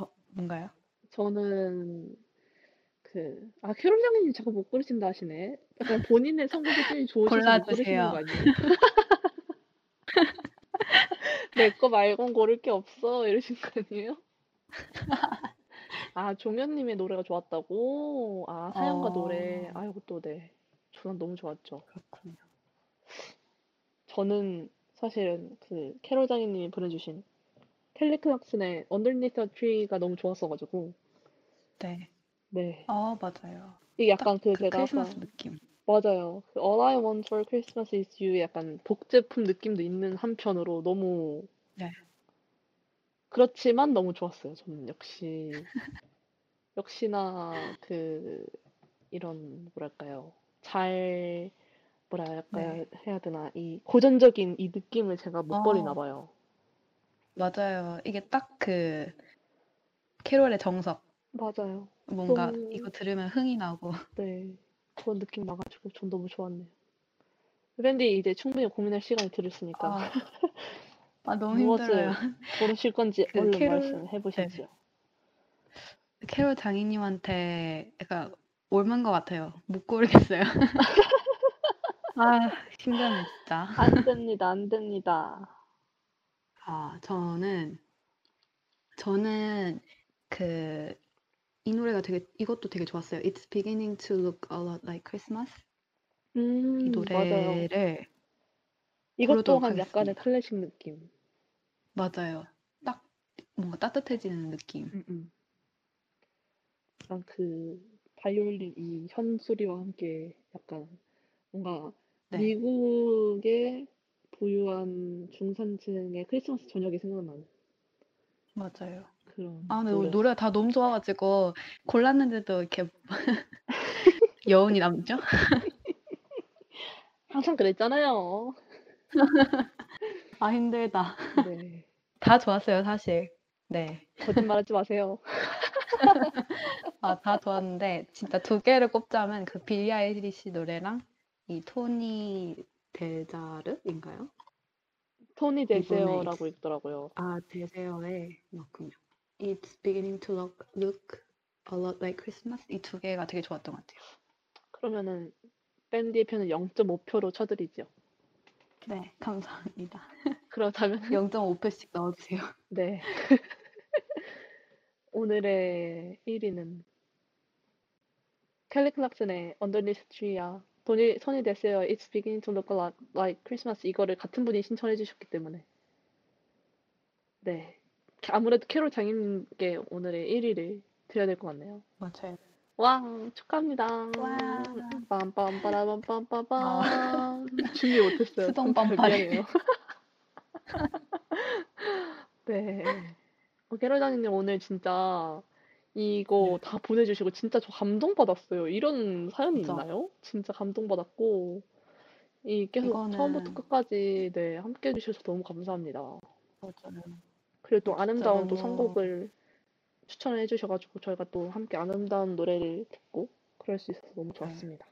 Speaker 2: 어, 뭔가요?
Speaker 1: 저는 그, 아, 캐롤 장님 자꾸 못 고르신다 하시네. 약간 본인의 성격이 제일 좋으셔서 못 고르시는. 거 아니에요? 내 거 말곤 고를 게 없어. 이러신 거 아니에요? 아, 종현님의 노래가 좋았다고? 아, 사연과 노래.
Speaker 2: 어,
Speaker 1: 아이고, 또, 네. 저는 너무 좋았죠.
Speaker 2: 그렇군요.
Speaker 1: 저는 사실은 그 캐롤 장님이 보내주신 켈리 클락슨의 Underneath a Tree가 너무 좋았어가지고
Speaker 2: 네.
Speaker 1: 네.
Speaker 2: 어, 맞아요.
Speaker 1: 이게 약간 그
Speaker 2: 그
Speaker 1: 제가
Speaker 2: 크리스마스
Speaker 1: 아까
Speaker 2: 느낌.
Speaker 1: 맞아요. 그 All I Want for Christmas is You 약간 복제품 느낌도 있는 한편으로 너무
Speaker 2: 네.
Speaker 1: 그렇지만 너무 좋았어요. 저는 역시 역시나 그 이런 뭐랄까요. 잘 뭐랄까
Speaker 2: 네.
Speaker 1: 해야 되나 이 고전적인 이 느낌을 제가 못 버리나
Speaker 2: 어,
Speaker 1: 봐요.
Speaker 2: 맞아요. 이게 딱 그 캐롤의 정석.
Speaker 1: 맞아요.
Speaker 2: 뭔가
Speaker 1: 너무
Speaker 2: 이거 들으면 흥이 나고.
Speaker 1: 네 그런 느낌 나가지고 전 너무 좋았네요. 밴디 이제 충분히 고민할 시간이 들었으니까
Speaker 2: 아, 아 너무 힘들어요.
Speaker 1: 고르실 건지
Speaker 2: 그
Speaker 1: 얼른
Speaker 2: 캐롤,
Speaker 1: 말씀해
Speaker 2: 네.
Speaker 1: 보시죠.
Speaker 2: 캐롤 장인님한테 약간 옮은 것 같아요. 못 고르겠어요. 아, 힘드네, 진짜.
Speaker 1: 안 됩니다, 안 됩니다.
Speaker 2: 아, 저는, 저는 그, 이 노래가 되게, 이것도 되게 좋았어요. It's beginning to look a lot like Christmas. 이
Speaker 1: 음, 맞아요.
Speaker 2: 노래를
Speaker 1: 이것
Speaker 2: 부르도록
Speaker 1: 또한 약간의
Speaker 2: 하겠습니다.
Speaker 1: 클래식 느낌.
Speaker 2: 맞아요. 딱 뭔가 따뜻해지는 느낌.
Speaker 1: 음, 음. 약간 그 바이올린 이 현소리와 함께 약간 뭔가
Speaker 2: 네,
Speaker 1: 미국의 부유한 중산층의 크리스마스 저녁이 생각나는
Speaker 2: 맞아요.
Speaker 1: 그런
Speaker 2: 아, 근데 오늘. 노래가 다 너무 좋아가지고 골랐는데도 이렇게 여운이 남죠?
Speaker 1: 항상 그랬잖아요.
Speaker 2: 아, 힘들다.
Speaker 1: 네.
Speaker 2: 다 좋았어요, 사실. 네.
Speaker 1: 거짓말 하지 마세요.
Speaker 2: 아, 다 좋았는데 진짜 두 개를 꼽자면 그 빌리 아이리시 노래랑 이 토니 데자르인가요?
Speaker 1: 토니 데세어라고 읽더라고요.
Speaker 2: 아 데세어의 맞군요. It's beginning to look, look a lot like Christmas 이 두 개가 되게 좋았던 것 같아요.
Speaker 1: 그러면은 밴디의 편은 0.5표로 쳐드리죠.
Speaker 2: 네, 감사합니다.
Speaker 1: 그렇다면
Speaker 2: 0.5표씩 넣어주세요.
Speaker 1: 네. 오늘의 1위는 켈리 클락슨의 Underneath Tree야. 토니, 토니 데세어 It's beginning to look like Christmas 이거를 같은 분이 신청해 주셨기 때문에 네. 아무래도 캐롤 장님께 오늘의 1위를 드려야 될 것 같네요.
Speaker 2: 맞아요.
Speaker 1: 와, 축하합니다.
Speaker 2: 와,
Speaker 1: 빰빰빠라빰빰빰빰. 준비 못했어요.
Speaker 2: 수동.
Speaker 1: 미안해요. 네. 어, 캐롤 장님 오늘 진짜 이거 다 보내주시고 진짜 저 감동받았어요. 이런 사연이
Speaker 2: 진짜.
Speaker 1: 있나요? 진짜 감동받았고 이 계속 처음부터
Speaker 2: 이거는-
Speaker 1: 끝까지 네, 함께 해주셔서 너무 감사합니다.
Speaker 2: 맞아요.
Speaker 1: 그리고 또 아름다운 또
Speaker 2: 너무-
Speaker 1: 선곡을 추천을 해주셔가지고 저희가 또 함께 아름다운 노래를 듣고 그럴 수 있어서 너무 좋았습니다.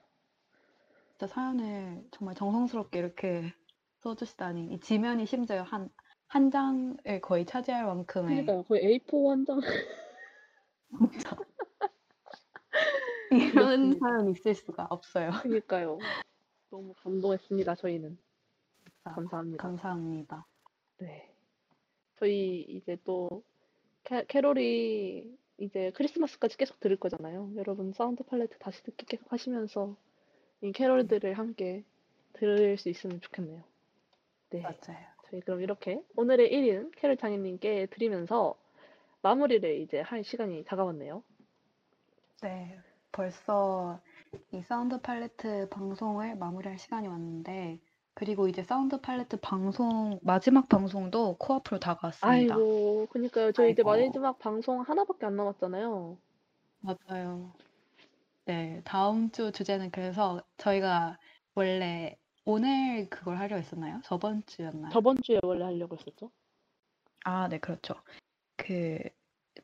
Speaker 2: 진짜 사연을 정말 정성스럽게 이렇게 써주시다니 이 지면이 심지어 한, 한 장을 거의 차지할 만큼의
Speaker 1: 그러니까요. 거의 A4 한 장.
Speaker 2: 진짜 이런
Speaker 1: 그렇습니다.
Speaker 2: 사연이 있을 수가 없어요.
Speaker 1: 그러니까요. 너무 감동했습니다. 저희는
Speaker 2: 아,
Speaker 1: 감사합니다.
Speaker 2: 감사합니다.
Speaker 1: 네. 저희 이제 또 캐, 캐롤이 이제 크리스마스까지 계속 들을 거잖아요. 여러분 사운드 팔레트 다시 듣기 계속 하시면서 이 캐롤들을 함께 들을 수 있으면 좋겠네요. 네.
Speaker 2: 맞아요.
Speaker 1: 저희 그럼 이렇게 오늘의 1위는 캐롤 장님께 드리면서 마무리를 이제 할 시간이 다가왔네요.
Speaker 2: 네, 벌써 이 사운드 팔레트 방송을 마무리할 시간이 왔는데 그리고 이제 사운드 팔레트 방송 마지막 방송도 코앞으로 다가왔습니다.
Speaker 1: 아이고, 그니까요. 저희 이제
Speaker 2: 아이고.
Speaker 1: 마지막 방송 하나밖에 안 남았잖아요.
Speaker 2: 맞아요. 네, 다음 주 주제는 그래서 저희가 원래 오늘 그걸 하려 했었나요? 저번 주였나요?
Speaker 1: 저번 주에 원래 하려고 했었죠.
Speaker 2: 아, 네, 그렇죠. 그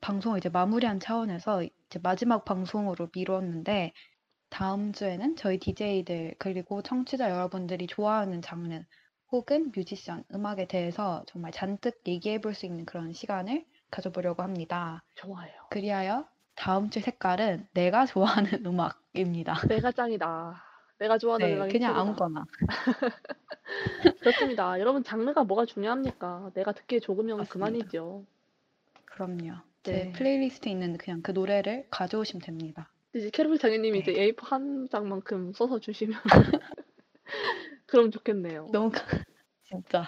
Speaker 2: 방송을 이제 마무리한 차원에서 이제 마지막 방송으로 미뤘는데 다음 주에는 저희 DJ들 그리고 청취자 여러분들이 좋아하는 장르 혹은 뮤지션, 음악에 대해서 정말 잔뜩 얘기해 볼 수 있는 그런 시간을 가져보려고 합니다.
Speaker 1: 좋아요.
Speaker 2: 그리하여 다음 주 색깔은 내가 좋아하는 음악입니다.
Speaker 1: 내가 짱이다. 내가 좋아하는
Speaker 2: 네,
Speaker 1: 음악이
Speaker 2: 그냥
Speaker 1: 최고다.
Speaker 2: 아무거나.
Speaker 1: 그렇습니다. 여러분, 장르가 뭐가 중요합니까? 내가 듣기에 좋으면. 그만이죠.
Speaker 2: 그럼요.
Speaker 1: 네.
Speaker 2: 제 플레이리스트에 있는 그냥 그 노래를 가져오시면 됩니다.
Speaker 1: 이제 캐롤 장님이 이제
Speaker 2: 네.
Speaker 1: A4 한 장만큼 써서 주시면 그럼 좋겠네요.
Speaker 2: 너무 가- 진짜.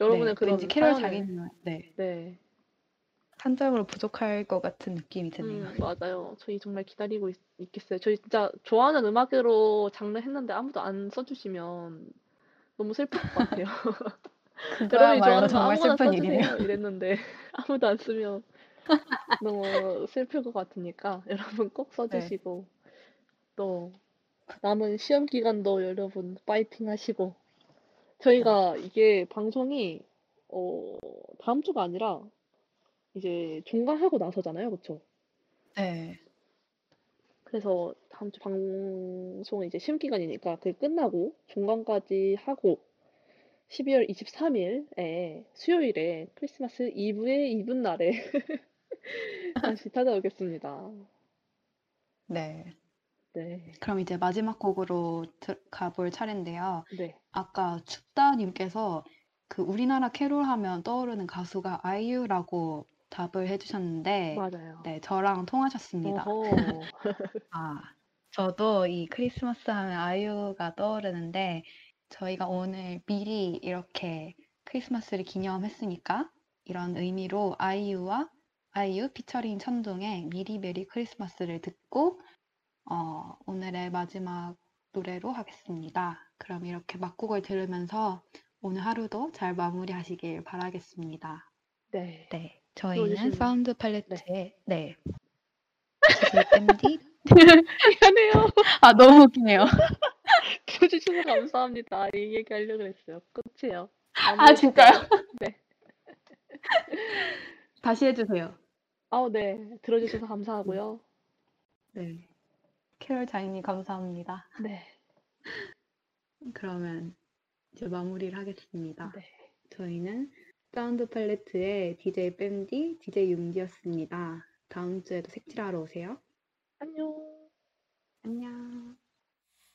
Speaker 1: 여러분의
Speaker 2: 네,
Speaker 1: 그런
Speaker 2: 왠지 캐롤
Speaker 1: 사연을
Speaker 2: 적기는 네.
Speaker 1: 네.
Speaker 2: 한 장으로 부족할 것 같은 느낌이 드네요.
Speaker 1: 음, 맞아요. 저희 정말 기다리고 있, 있겠어요. 저희 진짜 좋아하는 음악으로 장르 했는데 아무도 안 써주시면 너무 슬플 것 같아요.
Speaker 2: 그거야말로 정말 슬픈 일이네요.
Speaker 1: 이랬는데 아무도 안 쓰면 너무 슬플 것 같으니까 여러분 꼭
Speaker 2: 네.
Speaker 1: 써주시고 또 남은 시험 기간도 여러분 파이팅 하시고 저희가 이게 방송이 어 다음 주가 아니라 이제 종강하고 나서잖아요, 그쵸?
Speaker 2: 네.
Speaker 1: 그래서 다음 주 방송은 이제 시험 기간이니까 그게 끝나고 종강까지 하고 12월 23일에 수요일에 크리스마스 이브의 이브 날에 다시 찾아오겠습니다.
Speaker 2: 네.
Speaker 1: 네,
Speaker 2: 그럼 이제 마지막 곡으로 들- 가볼 차례인데요.
Speaker 1: 네,
Speaker 2: 아까 춥다님께서 그 우리나라 캐롤 하면 떠오르는 가수가 아이유라고 답을 해주셨는데,
Speaker 1: 맞아요.
Speaker 2: 네, 저랑 통하셨습니다. 아, 저도 이 크리스마스 하면 아이유가 떠오르는데, 저희가 오늘 미리 이렇게 크리스마스를 기념했으니까, 이런 의미로 아이유와 아이유 피처링 천둥의 미리 메리 크리스마스를 듣고, 어, 오늘의 마지막 노래로 하겠습니다. 그럼 이렇게 막곡을 들으면서 오늘 하루도 잘 마무리하시길 바라겠습니다.
Speaker 1: 네,
Speaker 2: 네, 저희는
Speaker 1: 들어주신-
Speaker 2: 사운드 팔레트의 네, DJ 밴디
Speaker 1: 미안해요.
Speaker 2: 아 너무 웃기네요.
Speaker 1: 들어주셔서 감사합니다. 이 얘기 하려고 했어요. 끝이에요.
Speaker 2: 아 진짜요?
Speaker 1: 네.
Speaker 2: 다시 해주세요.
Speaker 1: 아우, 네. 들어주셔서 감사하고요.
Speaker 2: 네, 캐롤 자이님 감사합니다.
Speaker 1: 네,
Speaker 2: 그러면 이제 마무리를 하겠습니다.
Speaker 1: 네.
Speaker 2: 저희는 사운드 팔레트의 DJ 밴디, DJ 융디였습니다. 다음 주에도 색칠하러 오세요.
Speaker 1: 안녕.
Speaker 2: 안녕.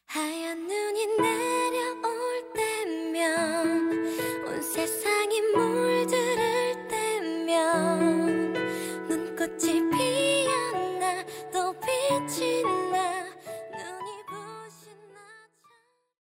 Speaker 5: 하얀 눈이 내려올 때면 온 세상이 물들을 때면 눈꽃이